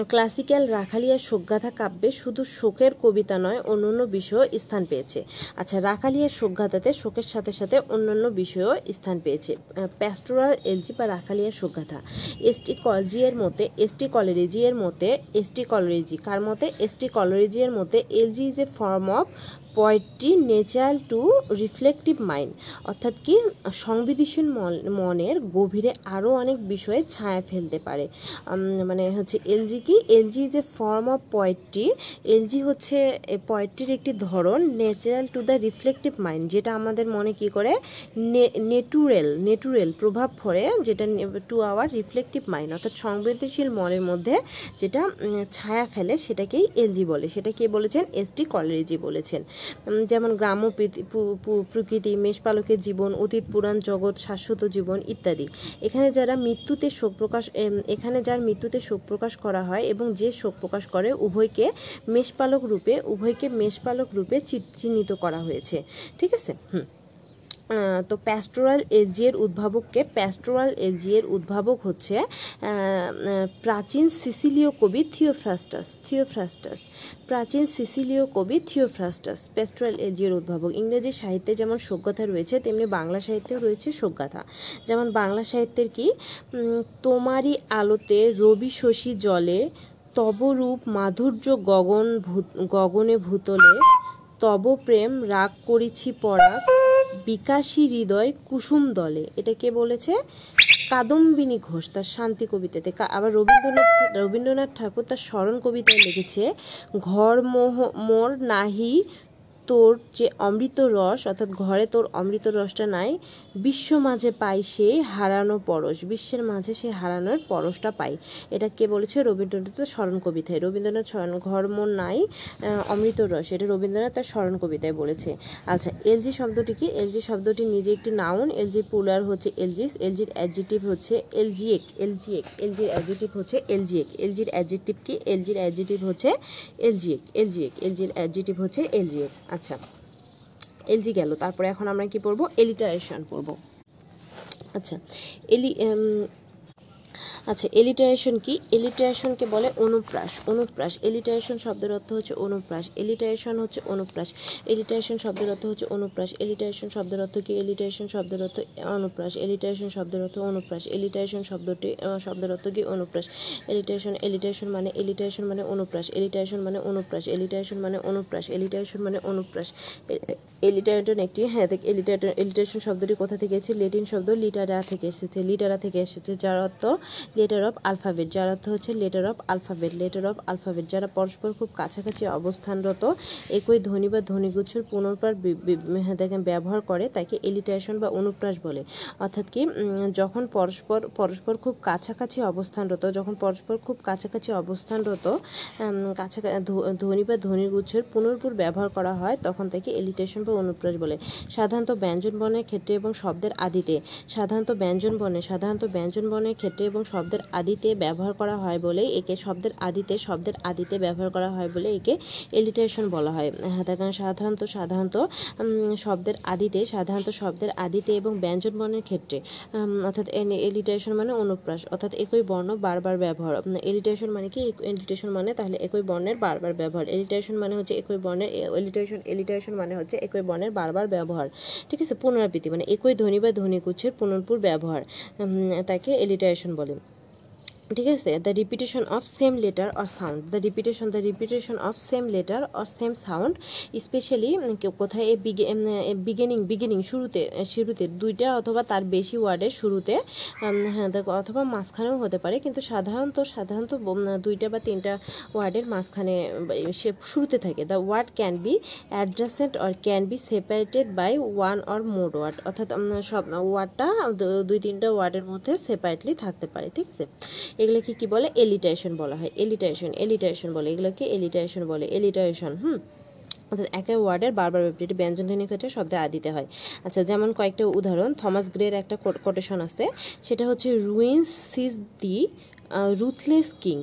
ক্লাসিক্যাল রাখালিয়া সজ্ঞাধা কাব্যে শুধু শোকের কবিতা নয়, অন্যান্য বিষয়ও স্থান পেয়েছে। আচ্ছা রাখালিয়ার সজ্ঞাধাতে শোকের সাথে সাথে অন্যান্য বিষয়ও স্থান পেয়েছে। প্যাস্টোরাল এলজি বা রাখালিয়া এস এসটি কলজিয়ের মতে, এস এসটি কলেরেজিয়ের মতে, এস টি কলরেজি। কার মতে? এসটি কলরেজিয়ের মতে, elegy is a form of poetry natural to reflective mind অর্থাৎ কি সংবেদনশীল মন- মনের গভীরে আরও অনেক বিষয়ে ছায়া ফেলতে পারে। মানে হচ্ছে এলজি কি? Elegy is a form of poetry elegy হচ্ছে পোয়েট্রির একটি ধরন natural to the reflective mind যেটা আমাদের মনে কি করে? নেটুরেল নেটুরেল প্রভাব পড়ে, যেটা টু আওয়ার রিফ্লেকটিভ মাইন্ড অর্থাৎ সংবেদনশীল মনের মধ্যে যেটা ছায়া ফেলে, সেটাকেই এলজি বলে। সেটা কে বলেছেন? এস টি কলেরেজি বলেছেন। যেমন গ্রাম্য প্রকৃতি, মেষপালকের জীবন, অতীত, পুরাণ, জগৎ, শাশ্বত জীবন ইত্যাদি। এখানে যারা মৃত্যুতে শোক প্রকাশ এখানে যার মৃত্যুতে শোক প্রকাশ করা হয় এবং যে শোক প্রকাশ করে উভয়কে মেষপালক রূপে, উভয়কে মেষপালক রূপে চিহ্নিত করা হয়েছে। ঠিক আছে? হুম। তো প্যাস্টোরাল এলজিয়ের উদ্ভাবককে প্যাস্টোরাল এলজিয়ের উদ্ভাবক হচ্ছে প্রাচীন সিসিলীয় কবি থিওফ্রাস্টাস থিওফ্রাস্টাস, প্রাচীন সিসিলীয় কবি থিওফ্রাস্টাস প্যাস্টোরাল এলজিয়ের উদ্ভাবক। ইংরেজি সাহিত্যে যেমন শোকগাথা রয়েছে, তেমনি বাংলা সাহিত্যেও রয়েছে শোকগাথা যেমন বাংলা সাহিত্যের কি তোমারই আলোতে রবি শশী জলে, তবরূপ মাধুর্য গগন গগনে ভূতলে, তব প্রেম রাগ করিছি পরাগ বিকাশী হৃদয় কুসুম দলে। এটা কে বলেছে কাদম্বিনী ঘোষ তার শান্তি কবিতাতে। আবার রবীন্দ্রনাথ রবীন্দ্রনাথ ঠাকুর তার স্মরণ কবিতায় লিখেছে, ঘর মোহ মোর নাহি তোর যে অমৃত রস, অর্থাৎ ঘরে তোর অমৃত রসটা নাই, বিশ্ব মাঝে পাই সে হারানো পরশ, বিশ্বের মাঝে সে হারানোর পরশটা পাই। এটা কে বলেছে? রবীন্দ্রনাথের স্মরণ কবিতায়। রবীন্দ্রনাথ স্মরণ, ঘর মোর নাই অমৃত রস। এটা রবীন্দ্রনাথ তার স্মরণ কবিতায় বলেছে। আচ্ছা এলজি শব্দটি কি? এলজি শব্দটি নিজে একটি নাউন এলজির পুলার হচ্ছে এলজিস, এলজির অ্যাডজেটিভ হচ্ছে এলজিএক এলজিএক, এলজির অ্যাডজেটিভ হচ্ছে এলজিএক। এলজির অ্যাডজেটিভ কি? এলজির অ্যাডজেটিভ হচ্ছে এলজিএক এলজিএক, এলজির অ্যাডজেটিভ হচ্ছে এলজিএক। আচ্ছা এলজি গেল। তারপরে এখন আমরা কি পড়ব এলিটারেশন পড়ব আচ্ছা এলি আচ্ছা এলিটারেশন কি? এলিটারেশনকে বলে অনুপ্রাস। অনুপ্রাস এলিটারেশন শব্দের অর্থ হচ্ছে অনুপ্রাস। এলিটারেশন হচ্ছে অনুপ্রাস। এলিটারেশন শব্দের অর্থ হচ্ছে অনুপ্রাস। এলিটারেশন শব্দের অর্থ কি? এলিটারেশন শব্দের অর্থ অনুপ্রাস। এলিটারেশন শব্দের অর্থ অনুপ্রাস। এলিটারেশন শব্দটি শব্দের অর্থ কি? অনুপ্রাস। এলিটারেশন এলিটারেশন মানে এলিটারেশন মানে অনুপ্রাস। এলিটারেশন মানে অনুপ্রাস। এলিটারেশন মানে অনুপ্রাস। এলিটারেশন মানে অনুপ্রাস। এলিটারেটন একটি হ্যাঁ দেখ এলিটারেটন এলিটারেশন শব্দটি কোথা থেকে এসেছে? লেটিন শব্দ লিটারা থেকে এসেছে। লিটারা থেকে এসেছে যার অর্থ লেটার অফ আলফাবেট যার অর্থ হচ্ছে letter of alphabet letter of alphabet যারা পরস্পর খুব কাছাকাছি অবস্থানরত একই ধ্বনি বা ধ্বনিগুচ্ছর পুনর্বার হ্যাঁ, দেখেন ব্যবহার করে তাকে এলিটারেশন বা অনুপ্রাস বলে। অর্থাৎ কি যখন পরস্পর পরস্পর খুব কাছাকাছি অবস্থানরত যখন পরস্পর খুব কাছাকাছি অবস্থানরত কাছাকাছি ধ্বনি বা ধ্বনিগুচ্ছের পুনর্পুর ব্যবহার করা হয় তখন তাকে এলিটেশন বা অনুপ্রাস বলে। সাধারণত ব্যঞ্জন বর্ণের ক্ষেত্রে এবং শব্দের আদিতে। সাধারণত ব্যঞ্জন বর্ণে, সাধারণত ব্যঞ্জন বর্ণের ক্ষেত্রে এবং শব্দের আদিতে ব্যবহার করা হয় বলে একে শব্দের আদিতে শব্দের আদিতে ব্যবহার করা হয় বলে একে এলিটেশন বলা হয়। হ্যাঁ দেখেন সাধারণত সাধারণত শব্দের আদিতে, সাধারণত শব্দের আদিতে এবং ব্যঞ্জন বর্ণের ক্ষেত্রে অর্থাৎ এলিটেশন মানে অনুপ্রাস অর্থাৎ একই বর্ণ বারবার ব্যবহার। এলিটেশন মানে কি? এলিটেশন মানে তাহলে একই বর্ণের বারবার ব্যবহার। এলিটেশন মানে হচ্ছে একই বর্ণের এলিটেশন এলিটেশন মানে হচ্ছে একই বর্ণের বারবার ব্যবহার। ঠিক আছে? পুনরাবৃত্তি মানে একই ধ্বনি বা ধ্বনিগুচ্ছের পুনর্পুর ব্যবহার। তাকে এলিটারেশন বলে। ঠিক আছে? The repetition of same letter or sound the repetition the repetition of same letter or same sound specially কোথায় বিগিনিং বিগিনিং শুরুতে শুরুতে দুইটা অথবা তার বেশি ওয়ার্ডের শুরুতে হ্যাঁ অথবা মাঝখানেও হতে পারে, কিন্তু সাধারণত সাধারণত দুইটা বা তিনটা ওয়ার্ডের মাঝখানে সে শুরুতে থাকে। The word can be adjacent or can be separated by one or more word অর্থাৎ সব ওয়ার্ডটা দুই, তিনটা ওয়ার্ডের মধ্যে সেপারেটলি থাকতে পারে, ঠিক আছে? এগুলোকে কি বলে? এলিটারেশন বলা হয়। এলিটারেশন এলিটারেশন বলে। এগুলোকে এলিটারেশন বলে। এলিটারেশন হুম? অর্থাৎ একের ওয়ার্ডের বারবার ব্যবহৃত ব্যঞ্জন ধ্বনির ক্ষেত্রে শব্দে আদিতে হয়। আচ্ছা যেমন কয়েকটা উদাহরণ, থমাস গ্রের একটা কোটেশন আছে। সেটা হচ্ছে ruins seize thee ruthless king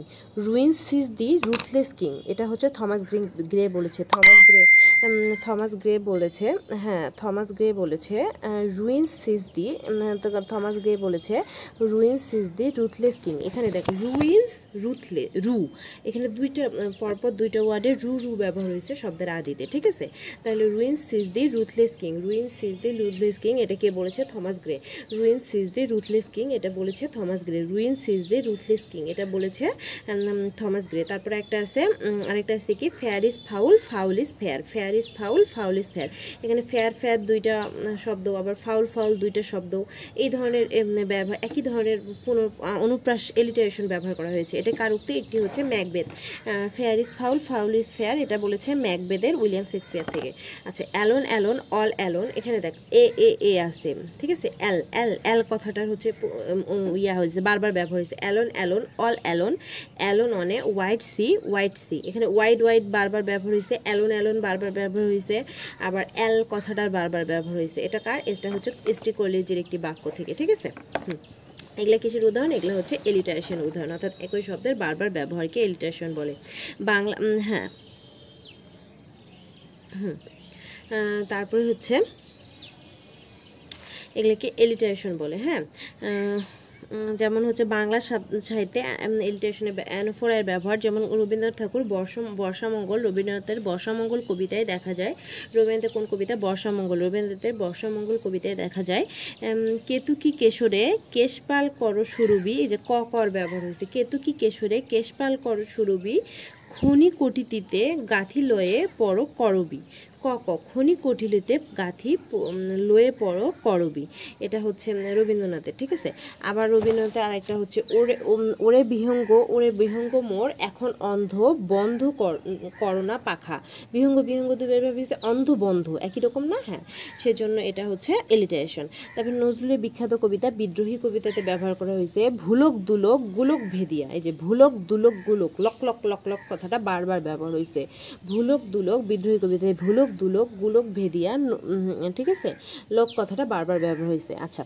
ruins seize thee ruthless king এটা হচ্ছে থমাস গ্রিন গ্রে বলেছে। থমাস গ্রে থমাস গ্রে বলেছে। হ্যাঁ থমাস গ্রে বলেছে। Ruins seize thee Thomas Gray বলেছে ruins seize thee ruthless king এখানে দেখো রুইন্স রুথলে রু এখানে দুইটা পরপর দুইটা ওয়ার্ডে রু রু ব্যবহার হয়েছে শব্দের আদিতে, ঠিক আছে? তাহলে ruins seize thee ruthless king ruins seize thee ruthless king এটা কে বলেছে? Thomas Gray ruins seize thee ruthless king এটা বলেছে Thomas Gray ruins seize thee ruthless king এটা বলেছে থমাস গ্রে তারপরে একটা আছে আরেকটা আছে কি fair is foul foul is fair fair is foul foul is fair এখানে ফেয়ার ফেয়ার দুইটা শব্দ, আবার ফাউল ফাউল দুইটা শব্দ। এই ধরনের ব্যবহার, একই ধরনের পুনর অনুপ্রাস এলিটারেশন ব্যবহার করা হয়েছে। এটা কার উক্তি? একটি হচ্ছে Macbeth fair is foul foul is fair এটা বলেছে ম্যাকবেদের উইলিয়াম শেক্সপিয়ার থেকে। আচ্ছা অ্যালোন অ্যালোন, অল অ্যালোন, এখানে দেখ, এ এ এ আছে, ঠিক আছে? এল এল এল কথাটার হচ্ছে ইয়া হয়েছে, বারবার ব্যবহার হয়েছে। Alone alone, all alone alone on a wide sea wide sea. এখানে হোয়াইট হোয়াইট বারবার ব্যবহার হয়েছে অ্যালোন অ্যালোন বারবার ব্যবহার হয়েছে আবার অ্যাল কথাটার বারবার ব্যবহার হয়েছে এটা কার? এটা হচ্ছে এসটি কলেজের একটি বাক্য থেকে, ঠিক আছে? হুম। এগুলা কিসের উদাহরণ? এগুলো হচ্ছে এলিটারেশন উদাহরণ, অর্থাৎ একই শব্দের বারবার ব্যবহারকে এলিটারেশন বলে। বাংলা হ্যাঁ। তারপরে হচ্ছে এগুলোকে এলিটারেশন বলে হ্যাঁ? যেমন হচ্ছে বাংলা সাহিত্যে এলিটারেশনের অ্যানোফোরার ব্যবহার, যেমন রবীন্দ্রনাথ ঠাকুর বর্ষ বর্ষামঙ্গল, রবীন্দ্রনাথের বর্ষামঙ্গল কবিতায় দেখা যায়। রবীন্দ্রনাথের কোন কবিতা? বর্ষামঙ্গল। রবীন্দ্রনাথের বর্ষামঙ্গল কবিতায় দেখা যায়। কেতুকি কেশরে কেশপাল কর সুরবি এই যে ক কর ব্যবহার হয়েছে। কেতুকি কেশরে কেশপাল কর সুরবি খনি কটিতিতে গাথি লয়ে পর করবি। ক ক, খনি কটিলিতে গাথি লয়ে পড়, করবি। এটা হচ্ছে রবীন্দ্রনাথের, ঠিক আছে? আবার রবীন্দ্রনাথের আরেকটা হচ্ছে, ওরে ওরে বিহঙ্গ ওরে বিহঙ্গ মোর, এখন অন্ধ, বন্ধ কর করোনা পাখা। বিহঙ্গ বিহঙ্গ দুবের ভেবেছে, অন্ধ, বন্ধ, একই রকম না? হ্যাঁ। সেজন্য এটা হচ্ছে এলিটারেশন তারপর নজরুলের বিখ্যাত কবিতা, বিদ্রোহী কবিতাতে ব্যবহার করা হয়েছে, ভুলক দুলক, গুলক ভেদিয়া। এই যে, ভুলক দুলক, গুলক, লক লক লক লক কথাটা বারবার ব্যবহার হয়েছে। ভুলক দুলক, বিদ্রোহী কবিতায় ভুলক দুলক গুলোক ভেদিয়া ঠিক আছে? লোক কথাটা বারবার ব্যবহার হয়েছে আচ্ছা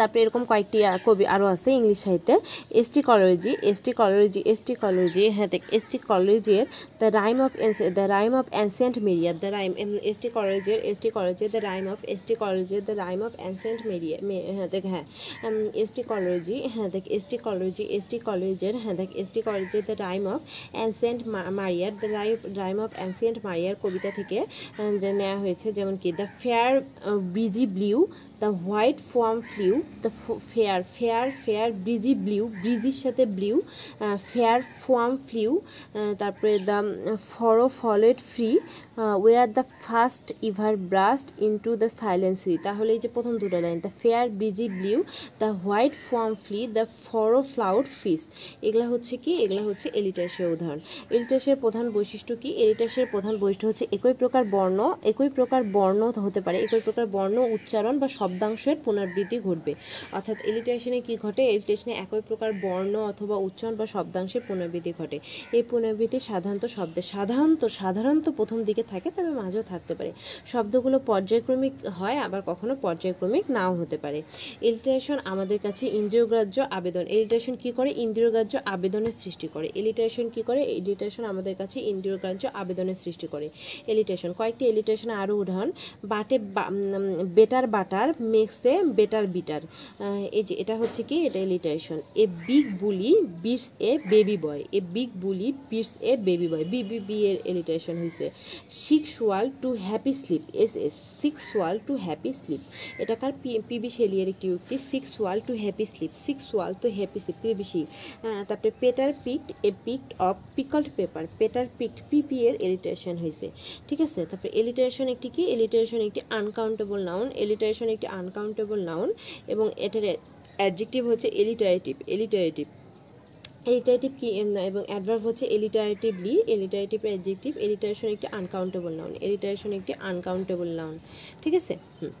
তারপরে এরকম কয়েকটি কবি আরও আছে ইংলিশ সাহিত্যে। S T Coleridge S T Coleridge S T Coleridge হ্যাঁ দেখ এসটি কলেজের the rime of the rime of ancient mariner the rime S T কলেজের এসটি কলেজের the rime of S T কলেজের the rime of ancient mariner হ্যাঁ দেখ হ্যাঁ ST Coleridge হ্যাঁ দেখ এসটি কলোজি এসটি কলেজের হ্যাঁ দেখ এসটি কলেজের the rime of ancient mariner the rime of ancient mariner কবিতা থেকে নেওয়া হয়েছে, যেমন কি, the fair breeze blew the white foam flew the fair fair fair breeze blew ব্রিজির সাথে ব্লিউ ফেয়ার ফোয়াম ফ্লিউ তারপরে the furrow followed free were the first ever burst into the silent sea তাহলে এই যে প্রথম দুটো line the fair breeze blew the white foam flew the furrow followed ফিস এগুলা হচ্ছে কি? এগুলা হচ্ছে এলিটাসের উদাহরণ। এলিটাসের প্রধান বৈশিষ্ট্য কি? এলিটাসের প্রধান বৈশিষ্ট্য হচ্ছে একই প্রকার বর্ণ, একই প্রকার বর্ণ হতে পারে। একই প্রকার বর্ণ উচ্চারণ বা শব্দাংশের পুনরাবৃত্তি ঘটবে। অর্থাৎ এলিটেশনে কি ঘটে? এলিটেশনে একই প্রকার বর্ণ অথবা উচ্চারণ বা শব্দাংশে পুনরাবৃত্তি ঘটে। এই পুনরাবৃত্তি সাধারণত শব্দে সাধারণত সাধারণত প্রথম দিকে থাকে, তবে মাঝেও থাকতে পারে। শব্দগুলো পর্যায়ক্রমিক হয়, আবার কখনো পর্যায়ক্রমিক নাও হতে পারে। এলিটেশন আমাদের কাছে ইন্দ্রিয়গ্রাহ্য আবেদন। এলিটেশন কি করে? ইন্দ্রিয়গ্রাহ্য আবেদনের সৃষ্টি করে। এলিটেশন কি করে? এলিটেশন আমাদের কাছে ইন্দ্রিয়গ্রাহ্য আবেদনের সৃষ্টি করে। এলিটেশন কয়েকটি এলিটেশন আরও উদাহরণ। But better butter makes better bitter. এই যে, এটা হচ্ছে কি? এটা alliteration a big bully beats a baby boy a big bully beats a baby boy B B B এর এলিটেশন হয়েছে six wall to happy sleep S S six wall to happy sleep এটা কার PB শেলিয়ার একটি উক্তি? Six wall to happy sleep six wall to happy sleep PBC তারপরে Peter picked a picked of pickled pepper Peter picked P P alliteration হয়েছে ঠিক আছে? তারপরে এলিটারেশন একটি কি? এলিটারেশন একটি আনকাউন্টেবল নাউন এলিটারেশন একটি আনকাউন্টেবল নাউন এবং এটার অ্যাডজেক্টিভ হচ্ছে এলিটারেটিভ এলিটারেটিভ এলিটারেটিভ কি? এবং অ্যাডভার্ব হচ্ছে এলিটারেটিভলি এলিটারেটিভ অ্যাডজেক্টিভ এলিটারেশন একটি আনকাউন্টেবল নাউন এলিটারেশন একটি আনকাউন্টেবল নাউন ঠিক আছে? হুম।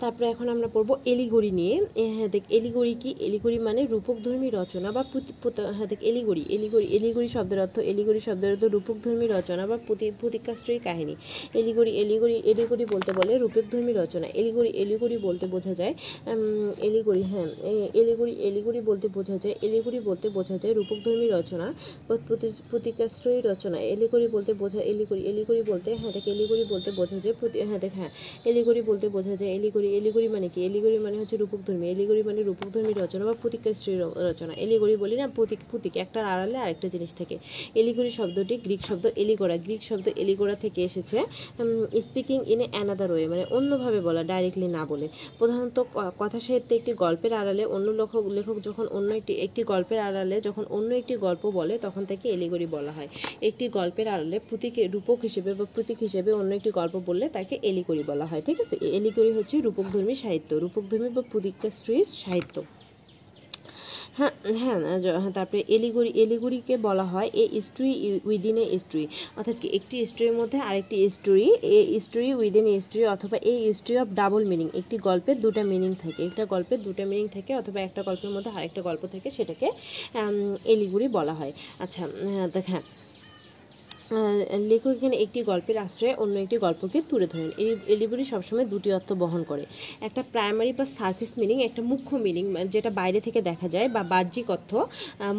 তারপরে এখন আমরা পড়ব এলিগড়ি নিয়ে। হ্যাঁ দেখ, এলিগড়ি কি? এলিগড়ি মানে রূপকধর্মী রচনা বা হ্যাঁ দেখ, এলিগড়ি এলিগড়ি এলিগড়ি শব্দের অর্থ, এলিগড়ি শব্দের অর্থ রূপকধর্মী রচনা বা প্রতিকাশ্রয়ী কাহিনী। এলিগড়ি এলিগড়ি এলিগড়ি বলতে বলে রূপকধর্মী রচনা। এলিগড়ি এলিগড়ি বলতে বোঝা যায় এলিগড়ি হ্যাঁ এলিগড়ি এলিগড়ি বলতে বোঝা যায়, এলিগড়ি বলতে বোঝা যায় রূপকধর্মী রচনা প্রতিকাশ্রয়ী রচনা। এলিগড়ি বলতে বোঝা, এলিগড়ি এলিগড়ি বলতে হ্যাঁ দেখ, এলিগড়ি বলতে বোঝা যায় হ্যাঁ দেখ হ্যাঁ এলিগড়ি বলতে বোঝা যায় এলিগড়ি এলিগড়ি মানে কি? এলিগড়ি মানে হচ্ছে রূপকধর্মী এলিগড়ি মানে রূপকধর্মী রচনা বা প্রতিকাশ্রী রচনা। এলিগড়ি বলি না প্রতীক প্রতীক। একটার আড়ালে আরেকটা জিনিস থাকে। এলিগড়ি শব্দটি গ্রিক শব্দ এলিগোড়া গ্রিক শব্দ এলিগোড়া থেকে এসেছে speaking in a another way মানে অন্যভাবে বলা ডাইরেক্টলি না বলে। প্রধানত কথা সাহিত্যে একটি গল্পের আড়ালে অন্য লেখক লেখক যখন অন্য একটি একটি গল্পের আড়ালে যখন অন্য একটি গল্প বলে, তখন তাকে এলিগড়ি বলা হয়। একটি গল্পের আড়ালে প্রতীক রূপক হিসেবে বা প্রতীক হিসেবে অন্য একটি গল্প বললে তাকে এলিগড়ি বলা হয়। ঠিক আছে? এলিগড়ি হচ্ছে রূপকধর্মী সাহিত্য, রূপকধর্মী বা প্রতীকাশ্রয়ী সাহিত্য। হ্যাঁ হ্যাঁ তারপরে এলিগুড়ি, এলিগুড়িকে বলা হয় a story within a story অর্থাৎ একটি স্টোরির মধ্যে আরেকটি story a story within a story অথবা এই স্টোরি অফ ডাবল মিনিং। একটি গল্পের দুটা মিনিং থাকে, একটা গল্পের দুটা মিনিং থাকে অথবা একটা গল্পের মধ্যে আরেকটা গল্প থাকে সেটাকে এলিগুড়ি বলা হয়। আচ্ছা দেখ হ্যাঁ লেখক এখানে একটি গল্পের আশ্রয়ে অন্য একটি গল্পকে তুলে ধরেন। এই এলিবরি সবসময় দুটি অর্থ বহন করে। একটা প্রাইমারি বা সার্ফিস মিনিং একটা মুখ্য মিনিং যেটা বাইরে থেকে দেখা যায় বা বাহ্যিক অর্থ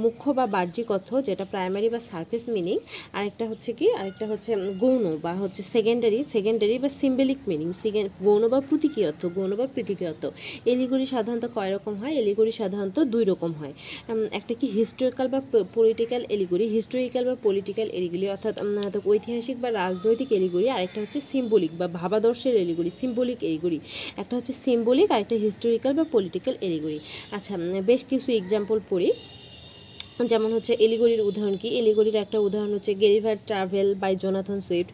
মুখ্য বা বাহ্যিক অর্থ যেটা প্রাইমারি বা সার্ফিস মিনিং আরেকটা হচ্ছে কি, আরেকটা হচ্ছে গৌণ বা হচ্ছে সেকেন্ডারি সেকেন্ডারি বা সিম্বলিক মিনিং গৌণ বা প্রতীকী অর্থ, গৌণ বা প্রতীকী অর্থ। এলিগুড়ি সাধারণত কয় রকম হয়? এলিগুড়ি সাধারণত দুই রকম হয়। একটা কি হিস্টোরিক্যাল বা পলিটিক্যাল এলিগুড়ি হিস্টোরিক্যাল বা পলিটিক্যাল এলিগুলি অর্থাৎ ঐতিহাসিক বা রাজনৈতিক এলিগুড়ি, আরেকটা হচ্ছে সিম্বলিক বা ভাবাদর্শের এলিগুড়ি, সিম্বলিক এলিগুড়ি। একটা হচ্ছে সিম্বলিক, আরেকটা হিস্টোরিক্যাল বা পলিটিক্যাল এলিগুড়ি। আচ্ছা বেশ কিছু এক্সাম্পল পড়ি। যেমন হচ্ছে এলিগড়ির উদাহরণ কি? এলিগড়ির একটা উদাহরণ হচ্ছে Gulliver travel by Jonathan Swift.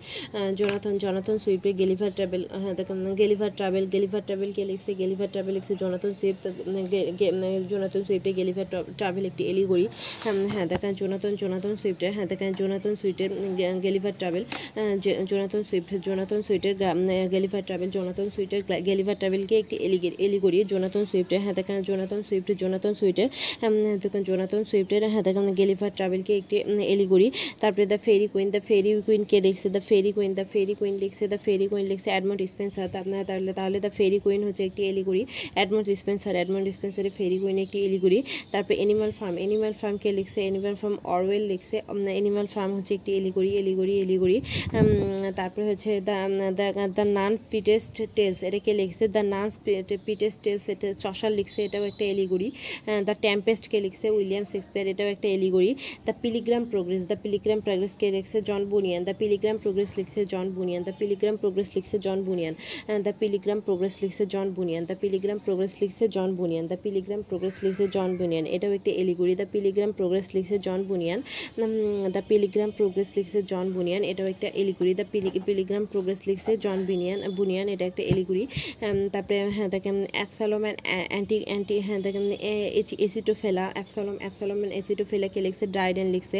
Jonathan Jonathan সুইফটের Gulliver travel হ্যাঁ দেখুন, গেলিভার ট্রাভেল গেলিভার ট্রাভেল কে লিখছে? গেলিভার ট্রাভেল লিখছে জোনাথন সুইফট জোনাথন সুইফটের গেলিভার ট্রাভেল একটি এলিগড়ি হ্যাঁ দেখেন, জোনাথন জোনাথন সুইফটের হ্যাঁ দেখেন, Jonathan সুইফটের Gulliver travel Jonathan Swift, Jonathan সুইফটের Gulliver travel, Jonathan সুইফটের গেলিভার ট্রাভেলকে একটি এলিগের এলিগড়ি জোনাথন সুইফটের হ্যাঁ দেখেন, জোনাথন সুইফট, জোনাথন সুইফটের দেখেন, জোনাথন সুইফটের হ্যাঁ দেখেন গেলিফার ট্রাভেলকে একটি এলিগড়ি তারপরে the fairy queen the fairy কুইনকে লিখছে the fairy queen the fairy queen লিখছে দ্য ফেরি কুইন লিখছে অ্যাডমন্ড স্পেন্সার আপনার তাহলে তাহলে দ্য ফেরি কুইন হচ্ছে একটি এলিগড়ি অ্যাডমন্ড স্পেন্সার অ্যাডমন্ড স্পেন্সারের ফেরি কুইন একটি এলিগড়ি তারপরে এনিম্যাল ফার্ম এনিম্যাল ফার্মকে লিখছে এনিম্যাল ফার্ম অরওয়েল লিখছে এনিম্যাল ফার্ম হচ্ছে একটি এলিগড়ি এলিগড়ি এলিগড়ি তারপরে হচ্ছে the the nun's priest's tales এটাকে লিখছে? দ্য নান পিটেস্ট টেলস এটা চশার লিখছে, এটাও একটা এলিগড়ি দ্য টেম্পেস্টকে লিখছে উইলিয়াম শেক্সপিয়ার এটাও একটা allegory the pilgrim progress the pilgrim progress কে লিখছে John Bunyan the pilgrim progress লিখছে John Bunyan the pilgrim progress লিখছে John Bunyan the pilgrim progress লিখছে John Bunyan the pilgrim progress লিখছে John Bunyan the pilgrim progress লিখছে John বুনিয়ান এটাও একটা allegory the pilgrim progress লিখছে John Bunyan the pilgrim progress লিখছে John বুনিয়ান এটাও একটা এলিগুড়ি দ্য পিলিগ্রাম প্রোগ্রেস লিখছে জন বিনিয়ান বুনিয়ান এটা একটা এলিগুড়ি তারপরে হ্যাঁ দেখেন অ্যাপসালম অ্যান্টি অ্যান্টি হ্যাঁ দেখেন এসিটোফেলা অ্যাপসালম অ্যাপসালম এসিটোফেলাকে লিখছে ডাইডেন লিখছে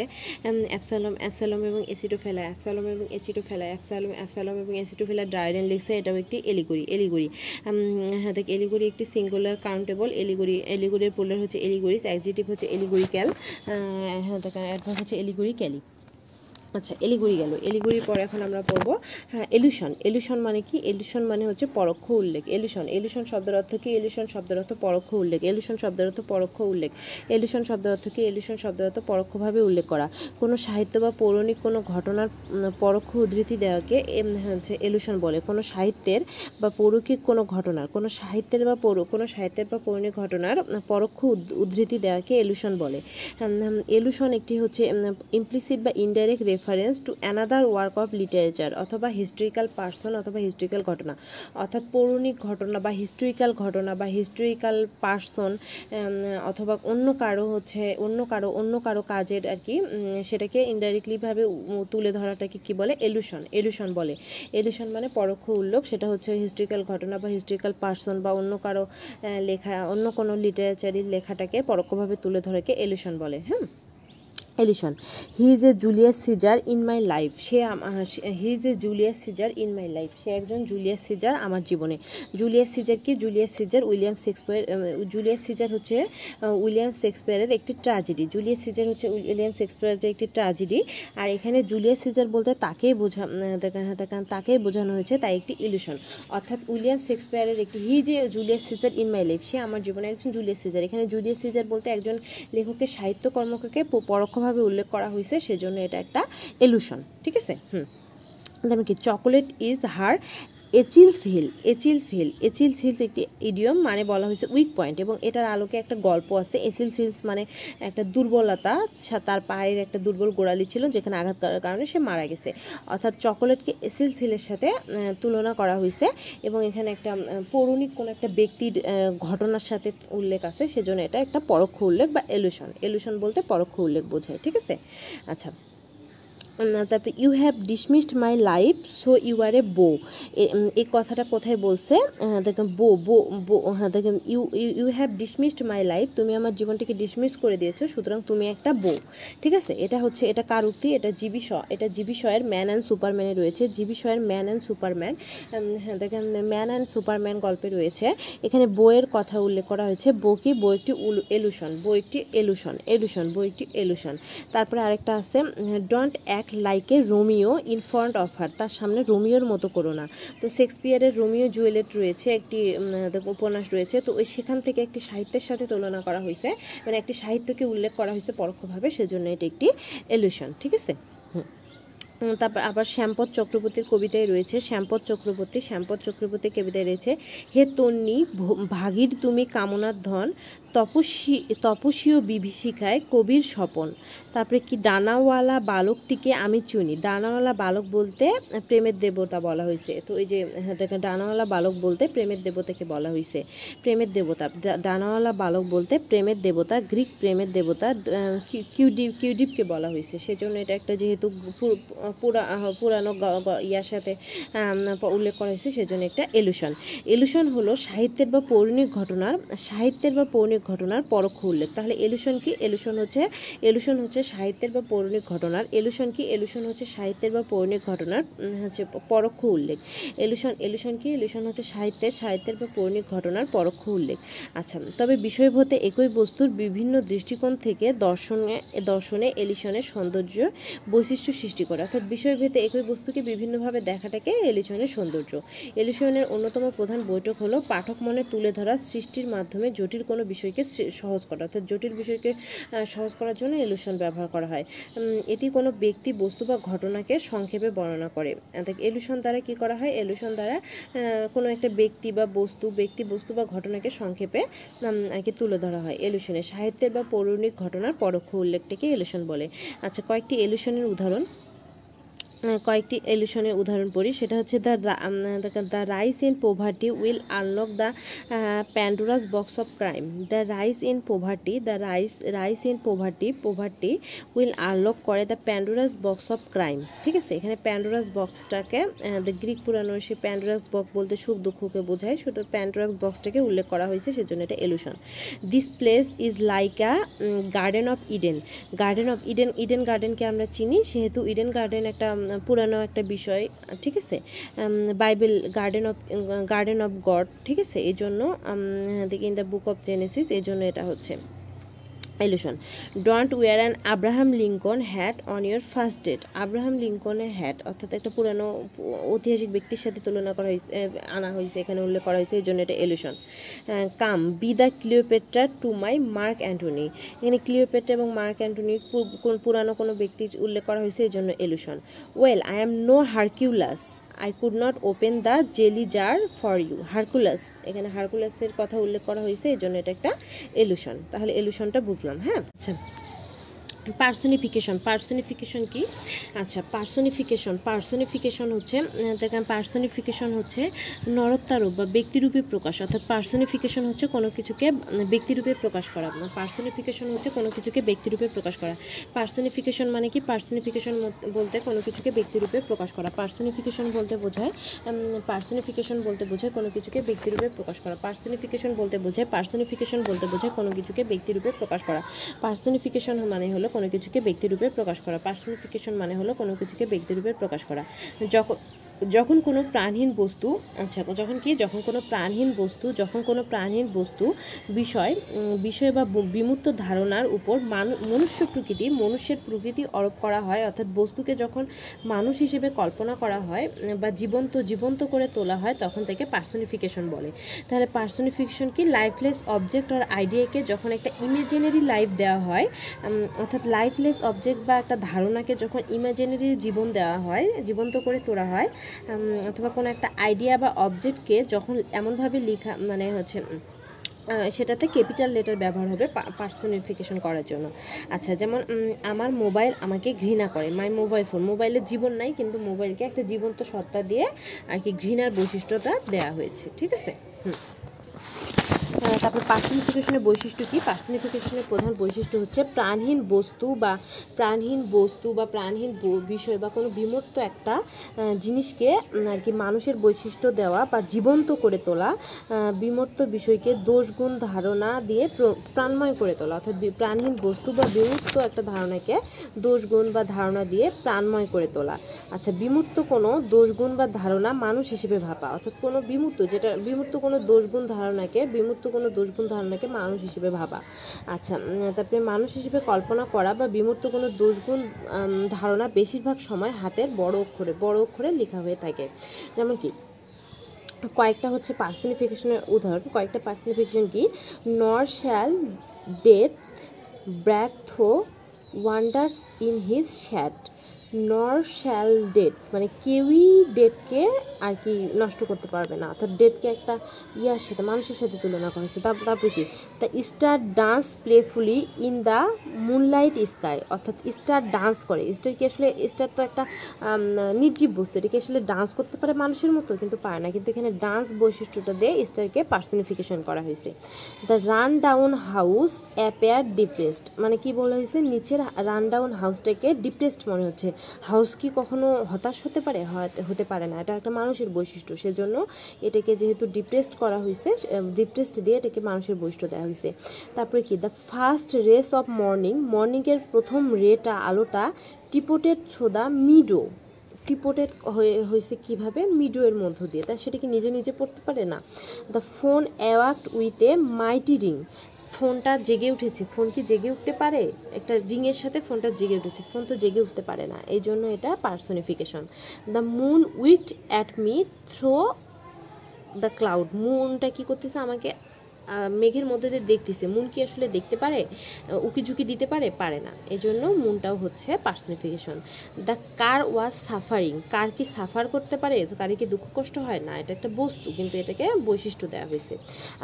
অ্যাপসালম অ্যাপসালম এবং এসিটোফেলা অ্যাপসালম এবং এসিটোফেলা অ্যাপসালম অ্যাপসালম এবং এসিটোফেলা ডাইডেন লিখছে এটাও একটি এলিগুড়ি এলিগুড়ি হ্যাঁ দেখ এলিগুড়ি একটি সিঙ্গুলার কাউন্টেবল এলিগুড়ি এলিগুড়ির পোলার হচ্ছে এলিগুড়িস অ্যাকজিটিভ হচ্ছে এলিগুরিক্যাল হ্যাঁ দেখ অ্যাডভান্স হচ্ছে এলিগুড়ি ক্যালি আচ্ছা এলিগুড়ি গেল। এলিগুড়ির পরে এখন আমরা পড়ব হ্যাঁ এলুশন। এলুশন মানে কি? এলুশন মানে হচ্ছে পরোক্ষ উল্লেখ। এলুশন এলুশন শব্দের অর্থ কি? এলুশন শব্দের অর্থ পরোক্ষ উল্লেখ। এলুশন শব্দের অর্থ পরোক্ষ উল্লেখ। এলুশন শব্দের অর্থ কি? এলুশন শব্দের অর্থ পরোক্ষভাবে উল্লেখ করা। কোনো সাহিত্য বা পৌরাণিক কোনো ঘটনার পরোক্ষ উদ্ধৃতি দেওয়াকে হচ্ছে এলুশন বলে। কোনো সাহিত্যের বা পৌরকিক কোনো ঘটনার, কোনো সাহিত্যের বা পৌর, কোনো সাহিত্যের বা পৌরাণিক ঘটনার পরোক্ষ উদ্ধৃতি দেওয়াকে এলুশন বলে। এলুশন একটি হচ্ছে ইমপ্লিসিট বা indirect reference to another work of literature অথবা হিস্ট্রিক্যাল পার্সন অথবা হিস্ট্রিক্যাল ঘটনা। অর্থাৎ পৌরাণিক ঘটনা বা হিস্ট্রিক্যাল ঘটনা বা হিস্টোরিক্যাল পার্সন অথবা অন্য কারও হচ্ছে, অন্য কারও অন্য কারও কাজের আর কি সেটাকে ইনডাইরেক্টলিভাবে তুলে ধরাটাকে কি বলে? এলুশন এলুশন বলে। এলুশন মানে পরোক্ষ উল্লেখ, সেটা হচ্ছে হিস্ট্রিক্যাল ঘটনা বা হিস্ট্রিক্যাল পার্সন বা অন্য কারও লেখা, অন্য কোনো লিটারেচারের লেখাটাকে পরোক্ষভাবে তুলে ধরাকে এলুশন বলে হ্যাঁ allusion he is a Julius Caesar in my life say he is a Julius Caesar in my life সে একজন জুলিয়াস সিজার আমার জীবনে। জুলিয়াস সিজার কি? Julius Caesar William Shakespeare Julius Caesar হচ্ছে উইলিয়াম শেক্সপিয়ারের একটি ট্র্যাজেডি জুলিয়াস সিজার হচ্ছে William শেক্সপিয়ারের একটি ট্র্যাজেডি আর এখানে জুলিয়াস সিজার বলতে তাকেই বোঝা তাকেই বোঝানো হয়েছে তাই একটি ইলিউশন অর্থাৎ উইলিয়াম শেক্সপিয়ারের একটি হি যে Julius Caesar in my life সে আমার জীবনে একজন জুলিয়াস সিজার এখানে জুলিয়াস সিজার বলতে একজন লেখকের সাহিত্য কর্মকে পরোক্ষভাবে ভাবে উল্লেখ করা হয়েছে, সেজন্য এটা একটা এলুশন ঠিক আছে? হুম। দেখি কি? Chocolate is her Achilles heel Achilles heel, Achilles heels একটি ইডিয়ম মানে বলা হয়েছে উইক পয়েন্ট এবং এটার আলোকে একটা গল্প আছে। এচিলস হিলস মানে একটা দুর্বলতা তার পায়ের একটা দুর্বল গোড়ালি ছিল যেখানে আঘাত করার কারণে সে মারা গেছে। অর্থাৎ চকোলেটকে এসিলস হিলের সাথে তুলনা করা হয়েছে এবং এখানে একটা পৌরাণিক কোনো একটা ব্যক্তির ঘটনার সাথে উল্লেখ আছে, সেজন্য এটা একটা পরোক্ষ উল্লেখ বা এলুশন। এলুশন বলতে পরোক্ষ উল্লেখ বোঝায়, ঠিক আছে? আচ্ছা। তারপরে you have dismissed my life so you are a bore এই কথাটা কোথায় বলছে? দেখেন বো বো বো হ্যাঁ দেখেন you you have dismissed my life তুমি আমার জীবনটিকে ডিসমিস করে দিয়েছ, সুতরাং তুমি একটা বো ঠিক আছে? এটা হচ্ছে, এটা কার উক্তি? এটা জীবী শ, এটা জীবী শয়ের ম্যান অ্যান্ড সুপারম্যানে রয়েছে। জীবী শয়ের ম্যান অ্যান্ড সুপারম্যান হ্যাঁ দেখেন ম্যান অ্যান্ড সুপারম্যান গল্পে রয়েছে। এখানে বইয়ের কথা উল্লেখ করা হয়েছে বো কি? বই একটি এলুশন বই একটি এলুশন এলুশন বই একটি এলুশন তারপরে আরেকটা আছে don't act like a Romeo in front of her তার সামনে রোমিওর মতো করো না। তো শেক্সপিয়ারের রোমিও জুয়েলেট রয়েছে, একটি উপন্যাস রয়েছে। তো ওই সেখান থেকে একটি সাহিত্যের সাথে তুলনা করা হয়েছে মানে একটি সাহিত্যকে উল্লেখ করা হয়েছে পরোক্ষভাবে, সেজন্য এটি একটি এলুশন ঠিক আছে? হুম। তারপর আবার শ্যামপদ চক্রবর্তীর কবিতায় রয়েছে, শ্যামপদ চক্রবর্তী, শ্যামপদ চক্রবর্তীর কবিতায় রয়েছে, হে তন্নি ভাগীর তুমি কামনার ধন তপস্বী, তপস্বীয় বিভীষিকায় কবির স্বপন। তারপরে কি ডানাওয়ালা বালকটিকে আমি চুনি। ডানাওয়ালা বালক বলতে প্রেমের দেবতা বলা হয়েছে। তো এই যে হ্যাঁ দেখেন ডানাওয়ালা বালক বলতে প্রেমের দেবতাকে বলা হয়েছে। প্রেমের দেবতা ডানাওয়ালা বালক বলতে প্রেমের দেবতা, গ্রিক প্রেমের দেবতা কিউডিপ কিউডিপকে বলা হয়েছে। সেজন্য এটা একটা যেহেতু পুরা পুরানো ইয়ার সাথে উল্লেখ করা হয়েছে, সেজন্য একটা এলুশন। এলুশন হলো সাহিত্যের বা পৌরাণিক ঘটনার, সাহিত্যের বা পৌরাণিক ঘটনার পরোক্ষ উল্লেখ। তাহলে এলুশন কি? এলুশন হচ্ছে এলুশন হচ্ছে সাহিত্যের বা পৌরাণিক ঘটনার, এলুশন কি? এলুশন হচ্ছে সাহিত্যের বা পৌরাণিক ঘটনার হচ্ছে পরোক্ষ উল্লেখ। এলুশন এলুশন কি? এলুশন হচ্ছে সাহিত্যের সাহিত্যের বা পৌরাণিক ঘটনার পরোক্ষ উল্লেখ। আচ্ছা তবে বিষয়ভূতে একই বস্তুর বিভিন্ন দৃষ্টিকোণ থেকে দর্শনে দর্শনে এলিশনের সৌন্দর্য বৈশিষ্ট্য সৃষ্টি করে। অর্থাৎ বিষয়ভেদে একই বস্তুকে বিভিন্নভাবে দেখাটাকে এলিশনের সৌন্দর্য। এলিশনের অন্যতম প্রধান বৈঠক হলো পাঠক মনে তুলে ধরা সৃষ্টির মাধ্যমে জটিল কোনো বিষয় বিষয়কে সহজ করা, অর্থাৎ জটিল বিষয়কে সহজ করার জন্য এলুশন ব্যবহার করা হয়। এটি কোনো ব্যক্তি, বস্তু বা ঘটনাকে সংক্ষেপে বর্ণনা করে। এলুশন দ্বারা কি করা হয়? এলুশন দ্বারা কোনো একটা ব্যক্তি বা বস্তু, ব্যক্তি, বস্তু বা ঘটনাকে সংক্ষেপে কি তুলে ধরা হয়। এলুশনে সাহিত্যের বা পৌরাণিক ঘটনার পরোক্ষ উল্লেখটিকে এলুশন বলে। আচ্ছা কয়েকটি এলুশনের উদাহরণ। কয়েকটি এলুশনের উদাহরণ পড়ি। সেটা হচ্ছে the the rise in poverty will unlock the Pandora's box of crime. The rise in poverty, the rise rise in poverty poverty will unlock করে the Pandora's box of crime. ঠিক আছে? এখানে প্যান্ডোরাস বক্সটাকে দ্য গ্রিক পুরানো সেই Pandora's box বলতে সুখ দুঃখকে বোঝায়। শুধু প্যান্ডোরাস বক্সটাকে উল্লেখ করা হয়েছে, সেজন্য এটা allusion. This place is like a garden of Eden garden of Eden Eden গার্ডেনকে আমরা চিনি। সেহেতু ইডেন গার্ডেন একটা পুরানো একটা বিষয় ঠিক আছে? Bible garden of garden of God, ঠিক আছে? এই জন্য in the book of Genesis এই জন্য এটা হচ্ছে। Allusion don't wear an Abraham Lincoln hat on your first date Abraham লিঙ্কনের hat অর্থাৎ একটা পুরানো ঐতিহাসিক ব্যক্তির সাথে তুলনা করা হয়েছে আনা হয়েছে, এখানে উল্লেখ করা হয়েছে, এই জন্য এটা allusion. Come be the Cleopatra to my Mark Antony এখানে ক্লিওপেট্রা এবং মার্ক কোন পুরানো কোনো ব্যক্তির উল্লেখ করা হয়েছে, এই জন্য allusion. Well I am no Hercules I could not open the jelly jar for you Hercules এখানে হারকুলাসের কথা উল্লেখ করা হয়েছে এই জন্য এটা একটা এলুশন তাহলে এলুশনটা বুঝলাম হ্যাঁ? আচ্ছা। পার্সনিফিকেশন পার্সনিফিকেশন কি? আচ্ছা পার্সনিফিকেশন পার্সনিফিকেশন হচ্ছে দেখেন, পার্সনিফিকেশন হচ্ছে নরত্বারূপ বা ব্যক্তিরূপে প্রকাশ। অর্থাৎ পার্সনিফিকেশন হচ্ছে কোনো কিছুকে ব্যক্তিরূপে প্রকাশ করা। পার্সনিফিকেশন হচ্ছে কোনো কিছুকে ব্যক্তিরূপে প্রকাশ করা। পার্সনিফিকেশন মানে কি? পার্সনিফিকেশন বলতে কোনো কিছুকে ব্যক্তিরূপে প্রকাশ করা। পার্সনিফিকেশন বলতে বোঝায় পার্সনিফিকেশন বলতে বোঝায় কোনো কিছুকে ব্যক্তিরূপে প্রকাশ করা। পার্সনিফিকেশন বলতে বোঝায়, পার্সনিফিকেশন বলতে বোঝায় কোনো কিছুকে ব্যক্তিরূপে প্রকাশ করা। পার্সনিফিকেশন মানে হলো কোনো কিছুকে ব্যক্তিরূপে প্রকাশ করা। পার্সনিফিকেশন মানে হলো কোনো কিছুকে ব্যক্তিরূপে প্রকাশ করা। যখন যখন কোনো প্রাণহীন বস্তু আচ্ছা যখন কি? যখন কোনো প্রাণহীন বস্তু, যখন কোনো প্রাণহীন বস্তু বিষয় বিষয় বা বিমূর্ত ধারণার উপর মানু, মনুষ্য প্রকৃতি, মনুষ্যের প্রকৃতি আরোপ করা হয়, অর্থাৎ বস্তুকে যখন মানুষ হিসেবে কল্পনা করা হয় বা জীবন্ত জীবন্ত করে তোলা হয়, তখন থেকে পার্সনিফিকেশন বলে। তাহলে পার্সনিফিকেশন কি? লাইফলেস অবজেক্ট আর আইডিয়াকে যখন একটা ইমেজিনারি লাইফ দেওয়া হয় অর্থাৎ লাইফলেস অবজেক্ট বা একটা ধারণাকে যখন ইমাজিনারি জীবন দেওয়া হয়, জীবন্ত করে তোলা হয় অথবা কোনো একটা আইডিয়া বা অবজেক্টকে যখন এমনভাবে লেখা মানে হচ্ছে সেটাতে ক্যাপিটাল লেটার ব্যবহার হবে পার্সোনিফিকেশন করার জন্য। আচ্ছা যেমন আমার মোবাইল আমাকে ঘৃণা করে মাই মোবাইল ফোন মোবাইলের জীবন নাই, কিন্তু মোবাইলকে একটা জীবন্ত সত্তা দিয়ে আর কি ঘৃণার বৈশিষ্ট্যটা দেওয়া হয়েছে, ঠিক আছে? হুম। তারপর পার্সনিফিকেশনের বৈশিষ্ট্য কি? পার্সনিফিকেশনের প্রধান বৈশিষ্ট্য হচ্ছে প্রাণহীন বস্তু বা প্রাণহীন বস্তু বা প্রাণহীন বিষয় বা কোনো বিমূর্ত একটা জিনিসকে আর কি মানুষের বৈশিষ্ট্য দেওয়া বা জীবন্ত করে তোলা বিমূর্ত বিষয়কে দোষগুণ ধারণা দিয়ে প্র- প্রাণময় করে তোলা। অর্থাৎ প্রাণহীন বস্তু বা বিমূর্ত একটা ধারণাকে দোষগুণ বা ধারণা দিয়ে প্রাণময় করে তোলা। আচ্ছা বিমূর্ত কোনো দোষগুণ বা ধারণা মানুষ হিসেবে ভাবা। অর্থাৎ কোনো বিমূর্ত যেটা বিমূর্ত কোনো দোষগুণ ধারণাকে বিমূর্ত কোনো দোষগুণ ধারণাকে মানুষ হিসেবে ভাবা। আচ্ছা তারপরে মানুষ হিসেবে কল্পনা করা বা বিমূর্ত কোনো দোষগুণ ধারণা বেশিরভাগ সময় হাতের বড় অক্ষরে বড় অক্ষরে লেখা হয়ে থাকে। যেমন কি, কয়েকটা হচ্ছে পার্সনিফিকেশনের উদাহরণ। কয়েকটা পার্সনিফিকেশন কি? Nor shall death brag thou wanders in his shade nor shall death মানে কেউই ডেটকে আর কি নষ্ট করতে পারবে না। অর্থাৎ ডেটকে একটা ইয়ার সাথে, মানুষের সাথে তুলনা করা হয়েছে। তার- তারপরে কি the star dance playfully in the moonlight sky অর্থাৎ স্টার ডান্স করে। স্টার কি আসলে স্টার তো একটা নির্জীব বস্তু। এটাকে আসলে ডান্স করতে পারে মানুষের মতো, কিন্তু পারে না। কিন্তু এখানে ডান্স বৈশিষ্ট্যটা দিয়ে স্টারকে পার্সনিফিকেশন করা হয়েছে। The run down house appear depressed মানে কি বলা হয়েছে? নিচের রান ডাউন হাউসটাকে ডিপ্রেসড মনে হচ্ছে। হাউস কি কখনো হতাশ হতে পারে? হতে- পারে না। এটা একটা মানুষের বৈশিষ্ট্য। সেজন্য এটাকে যেহেতু ডিপ্রেসড করা হয়েছে ডিপ্রেসড দিয়ে এটাকে মানুষের বৈশিষ্ট্য দেওয়া হয়েছে তারপরে কি? The first rays of morning মর্নিংয়ের প্রথম রেটা, আলোটা টিপোটেড ছোদা মিডো। টিপোটেড হয়ে হয়েছে কীভাবে? মিডোয়ের মধ্য দিয়ে। তা সেটা কি নিজে নিজে পড়তে পারে না? The phone awoke with a mighty ring ফোনটা জেগে উঠেছে। ফোন কি জেগে উঠতে পারে? একটা রিংয়ের সাথে ফোনটা জেগে উঠেছে। ফোন তো জেগে উঠতে পারে না। এই জন্য এটা personification the moon wheat at me through the cloud মুনটা কি করতেছে আমাকে মেঘের মধ্যে দিয়ে দেখতেছে। মুন কি আসলে দেখতে পারে? উকি ঝুঁকি দিতে পারে? পারে না। এজন্য মুনটাও হচ্ছে personification. The car was suffering. Car কি সাফার করতে পারে? কারে কি দুঃখ কষ্ট হয়? না, এটা একটা বস্তু, কিন্তু এটাকে বৈশিষ্ট্য দেওয়া হয়েছে।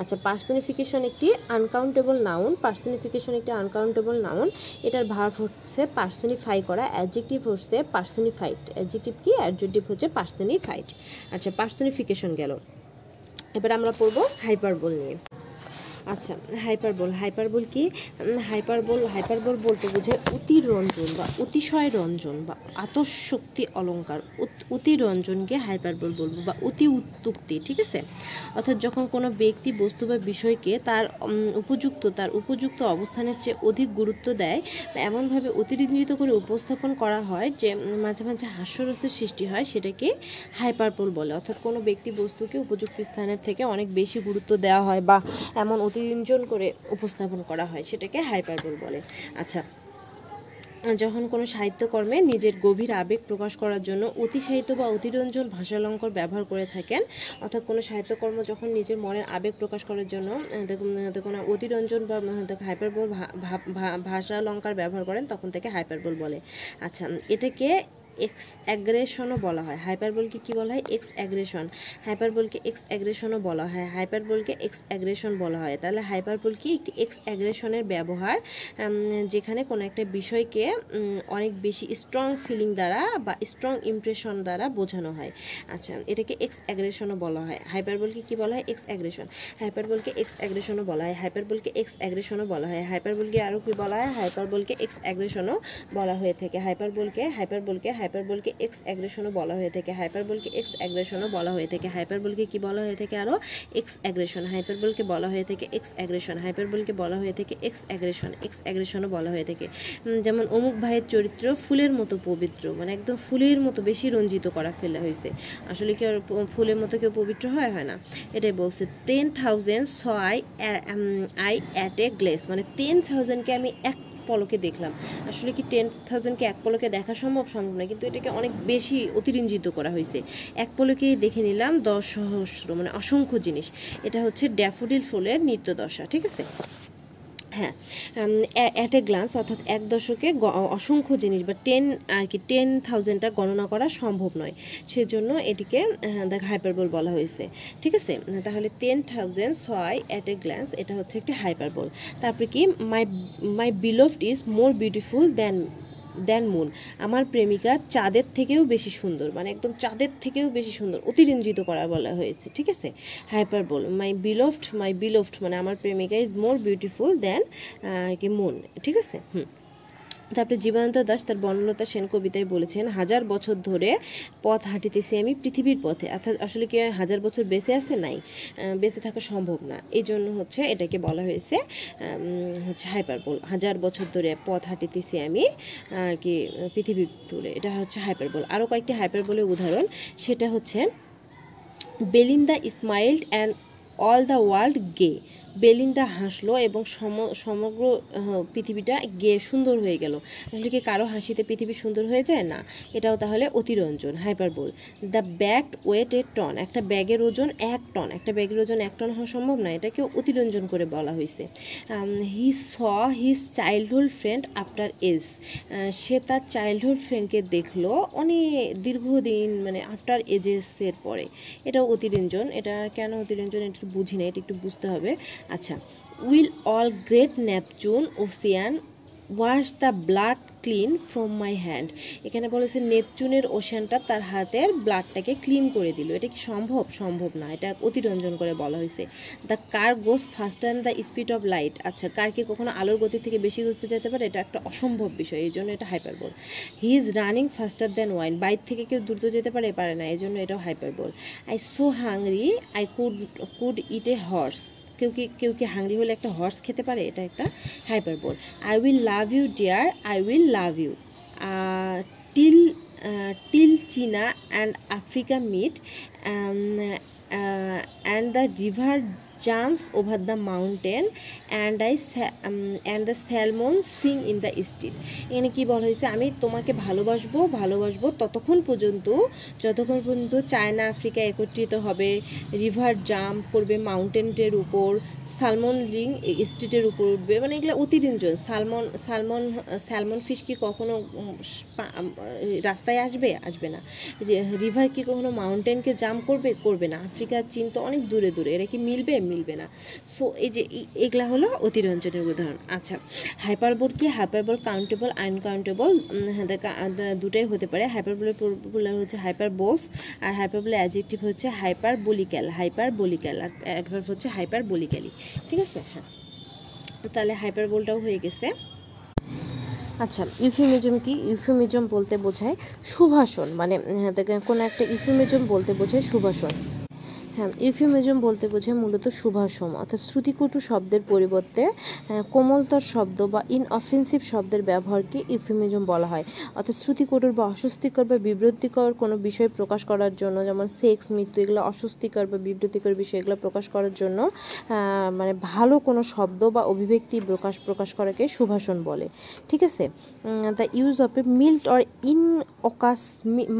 আচ্ছা পার্সনিফিকেশন একটি আনকাউন্টেবল নাউন পার্সনিফিকেশন একটি আনকাউন্টেবল নাউন এটার ভার্ব হচ্ছে পার্সনিফাই করা। অ্যাডজেক্টিভ হচ্ছে পার্সনিফাইড অ্যাডজেক্টিভ কি? অ্যাডজেক্টিভ হচ্ছে পার্সনিফাইড আচ্ছা পার্সনিফিকেশন গেল। এবার আমরা পড়ব হাইপারবোল নিয়ে। আচ্ছা হাইপারবোল হাইপারবোল কি? হাইপারবোল হাইপারবোল বলতে বোঝায় অতিরঞ্জন বা অতিশয় রঞ্জন বা আতশক্তি অলঙ্কার। অতিরঞ্জনকে হাইপারবোল বলব বা অতি উত্তুক্তি ঠিক আছে? অর্থাৎ যখন কোনো ব্যক্তি বস্তু বা বিষয়কে তার উপযুক্ত তার উপযুক্ত অবস্থানের চেয়ে অধিক গুরুত্ব দেয়, এমনভাবে অতিরঞ্জিত করে উপস্থাপন করা হয় যে মাঝে মাঝে হাস্যরসের সৃষ্টি হয়, সেটাকে হাইপারবোল বলে। অর্থাৎ কোনো ব্যক্তি বস্তুকে উপযুক্ত স্থানের থেকে অনেক বেশি গুরুত্ব দেওয়া হয় বা এমন অতিরঞ্জন করে উপস্থাপন করা হয়, সেটাকে হাইপারবোল বলে। আচ্ছা যখন কোনো সাহিত্যকর্মে নিজের গভীর আবেগ প্রকাশ করার জন্য অতিসাহিত্য বা অতিরঞ্জন ভাষালঙ্কর ব্যবহার করে থাকেন, অর্থাৎ কোনো সাহিত্যকর্ম যখন নিজের মনের আবেগ প্রকাশ করার জন্য কোনো অতিরঞ্জন বা হাইপারবোল ভাষালঙ্কার ব্যবহার করেন, তখন তাকে হাইপারবোল বলে। আচ্ছা এটাকে এক্স অ্যাগ্রেশনও বলা হয়। হাইপারবোলকে কী বলা হয়? এক্স অ্যাগ্রেশন হাইপারবোলকে এক্স অ্যাগ্রেশনও বলা হয়। হাইপারবোলকে এক্স অ্যাগ্রেশন বলা হয়। তাহলে হাইপারবোল কি একটি এক্স অ্যাগ্রেশনের ব্যবহার যেখানে কোনো একটা বিষয়কে অনেক বেশি স্ট্রং ফিলিং দ্বারা বা স্ট্রং ইমপ্রেশন দ্বারা বোঝানো হয়। আচ্ছা এটাকে এক্স অ্যাগ্রেশনও বলা হয়। হাইপারবোলকে কী বলা হয়? এক্স অ্যাগ্রেশন হাইপারবোলকে এক্স অ্যাগ্রেশনও বলা হয়। হাইপারবোলকে এক্স অ্যাগ্রেশনও বলা হয়। হাইপারবোলকে আরও কী বলা হয়? হাইপারবোলকে এক্স অ্যাগ্রেশনও বলা হয়ে থাকে। হাইপারবোলকে হাইপারবোলকে হাইপারবোলকে এক্স অ্যাগ্রেশনও বলা হয়ে থাকে। হাইপারবোলকে এক্স অ্যাগ্রেশনও বলা হয়ে থাকে। হাইপারবোলকে কি বলা হয়ে থাকে আরও এক্স অ্যাগ্রেশন। হাইপারবোলকে বলা হয়ে থাকে এক্স অ্যাগ্রেশন। হাইপারবোলকে বলা হয়ে থাকে এক্স অ্যাগ্রেশন। এক্স অ্যাগ্রেশনও বলা হয়ে থাকে। যেমন অমুক ভাইয়ের চরিত্র ফুলের মতো পবিত্র মানে একদম ফুলের মতো বেশি রঞ্জিত করা ফেলা হয়েছে। আসলে কি আর ফুলের মতো কেউ পবিত্র হয়? হয় না। এটাই বলছে ten thousand saw I I at a glance মানে টেন থাউজেন্ডকে আমি এক পলকে দেখলাম। আসলে কি টেন থাউজেন্ডকে এক পলকে দেখা সম্ভব? সম্ভব না কিন্তু এটাকে অনেক বেশি অতিরঞ্জিত করা হয়েছে। এক পলকেই দেখে নিলাম দশ সহস্র মানে অসংখ্য জিনিস। এটা হচ্ছে ড্যাফোডিল ফুলের নিত্য দশা ঠিক আছে? হ্যাঁ অ্যাট এ গ্লান্স অর্থাৎ এক দশকে অসংখ্য জিনিস বা টেন আর কি টেন থাউজেন্ডটা গণনা করা সম্ভব নয়। সেজন্য এটিকে দেখ হাইপারবোল বলা হয়েছে। ঠিক আছে? তাহলে ten thousand saw at a glance এটা হচ্ছে একটি হাইপারবোল তারপরে কি? My my beloved is more beautiful than then moon. আমার প্রেমিকা চাঁদের থেকেও বেশি সুন্দর মানে একদম চাঁদের থেকেও বেশি সুন্দর, অতিরঞ্জিত করা বলা হয়েছে, ঠিক আছে? হাইপার বল মাই বিলভড মাই বিলোভড মানে আমার প্রেমিকা is more beautiful then Ki Moon, ঠিক আছে? হুম। তারপরে জীবনানন্দ দাস তার বনলতা সেন কবিতায় বলেছেন, হাজার বছর ধরে পথ হাঁটিতেছি আমি পৃথিবীর পথে। অর্থাৎ আসলে কি হাজার বছর বেঁচে আছে? নাই। বেঁচে থাকা সম্ভব না। এই জন্য হচ্ছে এটাকে বলা হয়েছে হচ্ছে হাইপার হাইপারবোল। হাজার বছর ধরে পথ হাঁটিতেছি আমি, আর কি, পৃথিবীর তুলে এটা হচ্ছে হাইপার হাইপারবোল। আরও কয়েকটি হাইপার হাইপারবোলের উদাহরণ। সেটা হচ্ছে, Belinda smiled and all the world gay. Belinda হাসলো এবং সমগ্র পৃথিবীটা গিয়ে সুন্দর হয়ে গেল। আসলে কি কারও হাসিতে পৃথিবী সুন্দর হয়ে যায়? না। এটাও তাহলে অতিরঞ্জন hyper hyperbole. The bag weight a ton, একটা ব্যাগের ওজন এক টন। একটা ব্যাগের ওজন এক টন হওয়া সম্ভব না, এটাকে অতিরঞ্জন করে বলা হয়েছে। He saw, his childhood friend after age. সে তার চাইল্ডহুড ফ্রেন্ডকে দেখল অনেক দীর্ঘদিন মানে আফটার এজেসের পরে। এটাও অতিরঞ্জন, এটা কেন অতিরঞ্জন? এটা বুঝি না, এটা একটু বুঝতে হবে। আচ্ছা will all great Neptune ocean wash the blood clean from my hand এখানে বলেছে নেপচুনের ওশানটা তার হাতের ব্লাডটাকে ক্লিন করে দিল। এটা কি সম্ভব? সম্ভব না। এটা অতিরঞ্জন করে বলা হয়েছে। The car goes faster the speed of light আচ্ছা কারকে কখনো আলোর গতি থেকে বেশি ঘুরতে যেতে পারে? এটা একটা অসম্ভব বিষয়। এই জন্য এটা hyperbole he is running faster than wind বাইর থেকে কেউ দ্রুত যেতে পারে পারে না। এই জন্য এটাও hyperbole I so hungry I could could eat a horse কেউ কি কেউ কি হাংরি হলে একটা হর্স খেতে পারে? এটা একটা hyper hyperbole I will love you dear I will love you till till China and Africa meet and the river jumps over the mountain and I and the salmon sing in the street এখানে কী বলা হয়েছে? আমি তোমাকে ভালোবাসবো ভালোবাসবো ততক্ষণ পর্যন্ত, যতক্ষণ পর্যন্ত চায়না, আফ্রিকা একত্রিত হবে রিভার জাম্প করবে মাউন্টেনের উপর সালমন রিং স্ট্রিটের উপর উঠবে মানে এগুলো অতিরঞ্জন। সালমন সালমন স্যালমন ফিশ কি কখনো রাস্তায় আসবে? আসবে না। রিভার কি কখনো মাউন্টেনকে জাম্প করবে? করবে না। আফ্রিকা, চীন তো অনেক দূরে দূরে। এরা কি মিলবে? মিলবে না। সো এই যে এগুলা হলো অতিরঞ্জনের উদাহরণ। আচ্ছা হাইপারবোল কি? হাইপারবোল কাউন্টেবল আনকাউন্টেবল দুটাই হতে পারে। হাইপারবোলের পপুলার হচ্ছে হাইপারবোলস আর হাইপারবোলের অ্যাডজেক্টিভ হচ্ছে হাইপার বলিক্যাল হাইপার বলিক্যাল আর অ্যাডভার্ব হচ্ছে হাইপার বলিক্যালি ঠিক আছে? হ্যাঁ। তাহলে হাইপারবোলটাও হয়ে গেছে। আচ্ছা ইউফিমিজম কি? ইউফিমিজম বলতে বোঝায় সুভাষণ মানে হ্যাঁ, কোনো একটা ইউফিমিজম বলতে বোঝায় সুভাষণ হ্যাঁ ইউফিমিজম বলতে বোঝায় মূলত সুভাষম অর্থাৎ শ্রুতিকটু শব্দের পরিবর্তে কোমলতর শব্দ বা ইনঅফেন্সিভ শব্দের ব্যবহারকে ইউফিমিজম বলা হয়। অর্থাৎ শ্রুতিকটুর বা অস্বস্তিকর বা বিব্রতিকর কোনো বিষয় প্রকাশ করার জন্য, যেমন সেক্স মৃত্যু, এগুলো অস্বস্তিকর বা বিব্রতিকর বিষয় এগুলো প্রকাশ করার জন্য মানে ভালো কোনো শব্দ বা অভিব্যক্তি প্রকাশ প্রকাশ করাকে সুভাষণ বলে। ঠিক আছে? The use of a mild or innocuous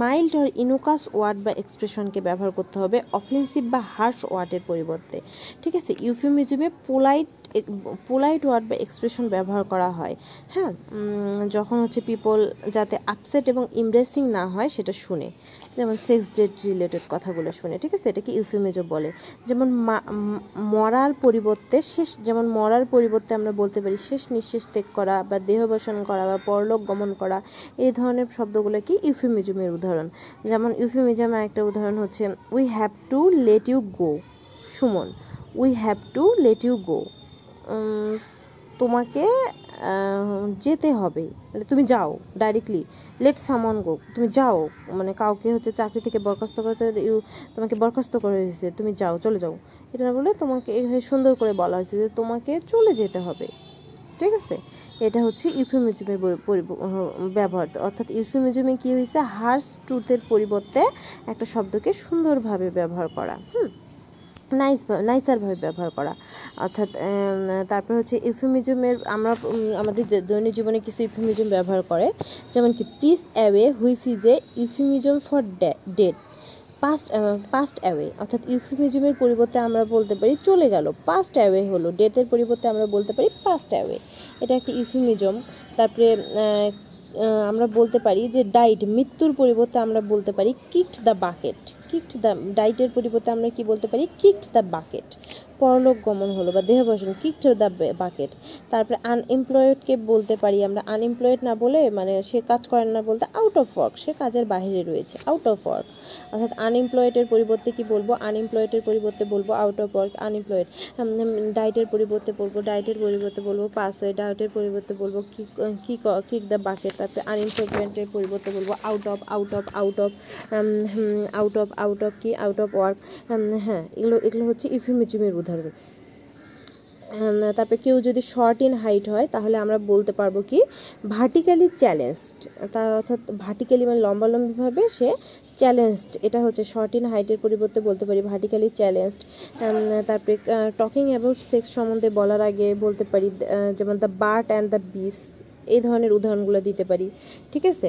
mild or innocuous word বা এক্সপ্রেশনকে ব্যবহার করতে হবে। অফেন্সিভ বা হার্শ ওয়ার্ডের পরিবর্তে। ঠিক আছে? ইউফিমিজমে পোলাইট পোলাইট ওয়ার্ড বা এক্সপ্রেশন ব্যবহার করা হয়। হ্যাঁ? যখন হচ্ছে পিপল যাতে আপসেট এবং ইমব্রেসিং না হয়, সেটা শুনে। যেমন সেক্স ডেট রিলেটেড কথাগুলো শুনে, ঠিক আছে? এটাকে ইউফিমিজম বলে। যেমন মরার পরিবর্তে শেষ, যেমন মরার পরিবর্তে আমরা বলতে পারি শেষ নিঃশ্বাস ত্যাগ করা বা দেহবসন করা বা পরলোক গমন করা, এই ধরনের শব্দগুলো কি? ইউফিমিজমের উদাহরণ। যেমন ইউফিমিজমের একটা উদাহরণ হচ্ছে we have to let you go Suman. We have to let you go তোমাকে যেতে হবে। মানে তুমি যাও ডাইরেক্টলি লেট সামন গো তুমি যাও। মানে কাউকে হচ্ছে চাকরি থেকে বরখাস্ত করতে ইউ, তোমাকে বরখাস্ত করে হয়েছে তুমি যাও, চলে যাও। এটা না বলে তোমাকে এইভাবে সুন্দর করে বলা হয়েছে যে তোমাকে চলে যেতে হবে। ঠিক আছে? এটা হচ্ছে ইউফিমিজমের ব্যবহার। অর্থাৎ ইউফিমিজমে কী হয়েছে? হার্স ট্রুথের পরিবর্তে একটা শব্দকে সুন্দরভাবে ব্যবহার করা। হুম? নাইস নাইসারভাবে ব্যবহার করা। অর্থাৎ তারপর হচ্ছে ইউফিমিজমের আমরা আমাদের দৈনিক জীবনে কিছু ইউফিমিজম ব্যবহার করে। যেমন কি please away which is a euphemism for died passed passed away অর্থাৎ ইউফিমিজমের পরিবর্তে আমরা বলতে পারি চলে গেল। পাস্ট অ্যাওয়ে হলো ডেটের পরিবর্তে আমরা বলতে পারি পাস্ট অ্যাওয়ে এটা একটা ইউফিমিজম তারপরে আমরা বলতে পারি যে ডাইট মৃত্যুর পরিবর্তে আমরা বলতে পারি kicked the bucket kicked the ডাইটের পরিবর্তে আমরা কি বলতে পারি? কিকড দ্য বাকেট পরলোক গমন হলো বা দেহবসন কিকড দ্য বাকেট তারপরে আনএমপ্লয়েডকে বলতে পারি আমরা? আনএমপ্লয়েড না বলে মানে সে কাজ করে না বলতে আউট অফ ওয়ার্ক সে কাজের বাইরে রয়েছে আউট অফ ওয়ার্ক অর্থাৎ আনএমপ্লয়েডের পরিবর্তে কি বলব? আনএমপ্লয়েডের পরিবর্তে বলব আউট অফ ওয়ার্ক আনএমপ্লয়েড ডাইটের পরিবর্তে বলব ডাইটের পরিবর্তে বলব পাস হয়ে ডাইটের পরিবর্তে বলব কিক কিক দ্য বাকেট তারপরে আনএমপ্লয়মেন্টের পরিবর্তে বলব out of out of out of out of out of কি আউট অফ ওয়ার্ক হ্যাঁ এগুলো এগুলো হচ্ছে ইফিমিজমের উদাহরণ। তারপরে কেউ যদি শর্ট ইন হাইট হয়, তাহলে আমরা বলতে পারব কি ভার্টিক্যালি চ্যালেঞ্জড তার অর্থাৎ ভার্টিক্যালি মানে লম্বালম্বিভাবে সে চ্যালেঞ্জড এটা হচ্ছে শর্ট ইন হাইটের পরিবর্তে বলতে পারি ভার্টিক্যালি চ্যালেঞ্জড তারপরে টকিং অ্যাবাউট সেক্স সম্বন্ধে বলার আগে বলতে পারি যেমন the birds and the bees এই ধরনের উদাহরণগুলো দিতে পারি, ঠিক আছে?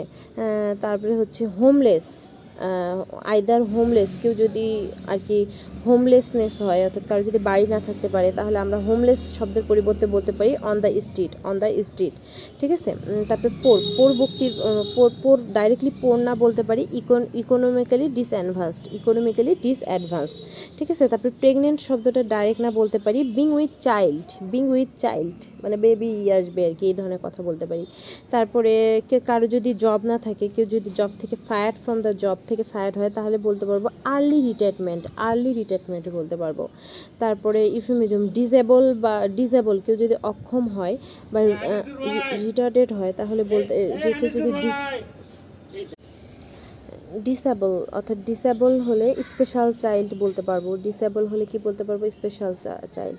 তারপরে হচ্ছে হোমলেস আইদার হোমলেস কেউ যদি আর কি হোমলেসনেস হয়, অর্থাৎ কারও যদি বাড়ি না থাকতে পারে, তাহলে আমরা হোমলেস শব্দের পরিবর্তে বলতে পারি on the street on the street ঠিক আছে? তারপরে পোর পোর ভক্তির পোর পোর ডাইরেক্টলি পোর না বলতে পারি ইকোন ইকোনমিক্যালি ডিসঅ্যাডভান্সড ইকোনমিক্যালি ডিসঅ্যাডভান্স ঠিক আছে? তারপরে প্রেগনেন্ট শব্দটা ডাইরেক্ট না বলতে পারি being with child being with child মানে বেবি আসবে আর কি, এই ধরনের কথা বলতে পারি। তারপরে কারও যদি জব না থাকে, কেউ যদি জব থেকে ফায়ার ফ্রম দ্য জব থেকে ফায়ার হয় তাহলে বলতে পারব আর্লি রিটায়ারমেন্ট আর্লি রিটায়ারমেন্ট বলতে পারব। তারপরে ইফেমিজম ডিজেবল বা ডিজেবল কেউ যদি অক্ষম হয় বা রিটার্ডেড হয় তাহলে বলতে, যে কেউ যদি ডিসেবল অর্থাৎ ডিসেবল হলে স্পেশাল চাইল্ড বলতে পারব। ডিসেবল হলে কি বলতে পারব? স্পেশাল চাইল্ড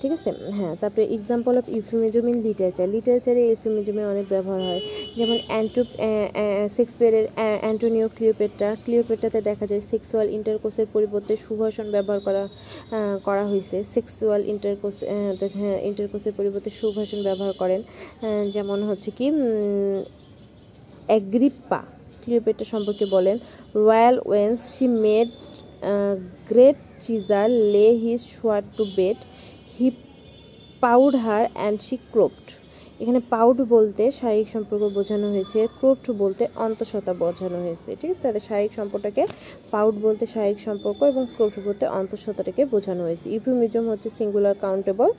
ঠিক আছে? হ্যাঁ তারপরে example of euphemism in literature লিটারেচারে ইউফিমিজমের অনেক ব্যবহার হয়। যেমন অ্যান্টো শেক্সপিয়ারের অ্যান্টোনিও ক্লিওপেট্রা। ক্লিওপেট্রাতে দেখা যায় সেক্সুয়াল ইন্টারকোর্সের পরিবর্তে সুভাষণ ব্যবহার করা করা হয়েছে সেক্সুয়াল ইন্টারকোর্স ইন্টারকোর্সের পরিবর্তে সুভাষণ ব্যবহার করেন। যেমন হচ্ছে কি অ্যাগ্রিপ্পা। ক্লিওপেট্রা সম্পর্কে বলেন, royal Weil's she made great চিজার, লে হিজ শোয়ার to bed, he পাউড her and she ক্রোপড। এখানে পাউড বলতে শারীরিক সম্পর্ক বোঝানো হয়েছে ক্রোপ্ট বলতে অন্তঃসত্ত্বা বোঝানো হয়েছে, ঠিক আছে? তাদের শারীরিক সম্পর্কটাকে পাউড বলতে শারীরিক সম্পর্ক এবং ক্রোপ্ট বলতে অন্তঃসত্ত্বাটাকে বোঝানো হয়েছে। ইউফিমিজম হচ্ছে সিঙ্গুলার কাউন্টেবল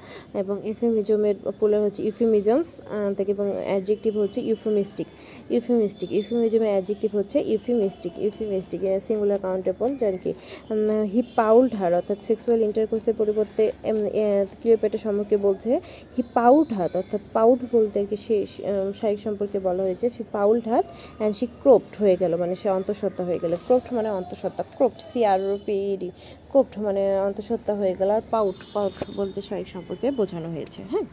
এবং ইউফিমিজমের পুলার হচ্ছে ইউফিমিজমস থেকে এবং অ্যাডজেক্টিভ হচ্ছে ইউফিমিস্টিক। ইউফিমিস্টিক, ইউফিমিজমের অ্যাডজেক্টিভ হচ্ছে ইউফিমিস্টিক। ইউফিমিস্টিক সিঙ্গুলার কাউন্টেবল যার কি? হি পাউল্ড হার অর্থাৎ সেক্সুয়াল ইন্টারকোর্সের পরিবর্তে ক্লিওপেটা সম্পর্কে বলছে হি পাউড হাত অর্থাৎ পাউড বলতে আর কি সে শাহিক সম্পর্কে বলা হয়েছে, সে পাউল্ড হাত অ্যান্ড সে ক্রোপ্ট হয়ে গেল মানে সে অন্তঃসত্ত্বা হয়ে গেল। ক্রোপ্ট মানে অন্তঃসত্ত্বা ক্রোপ্ট সি আর পেডি ক্রোপ্ট মানে অন্তঃসত্ত্বা হয়ে গেল আর পাউট পাউট বলতে শারীরিক সম্পর্কে বোঝানো হয়েছে হ্যাঁ?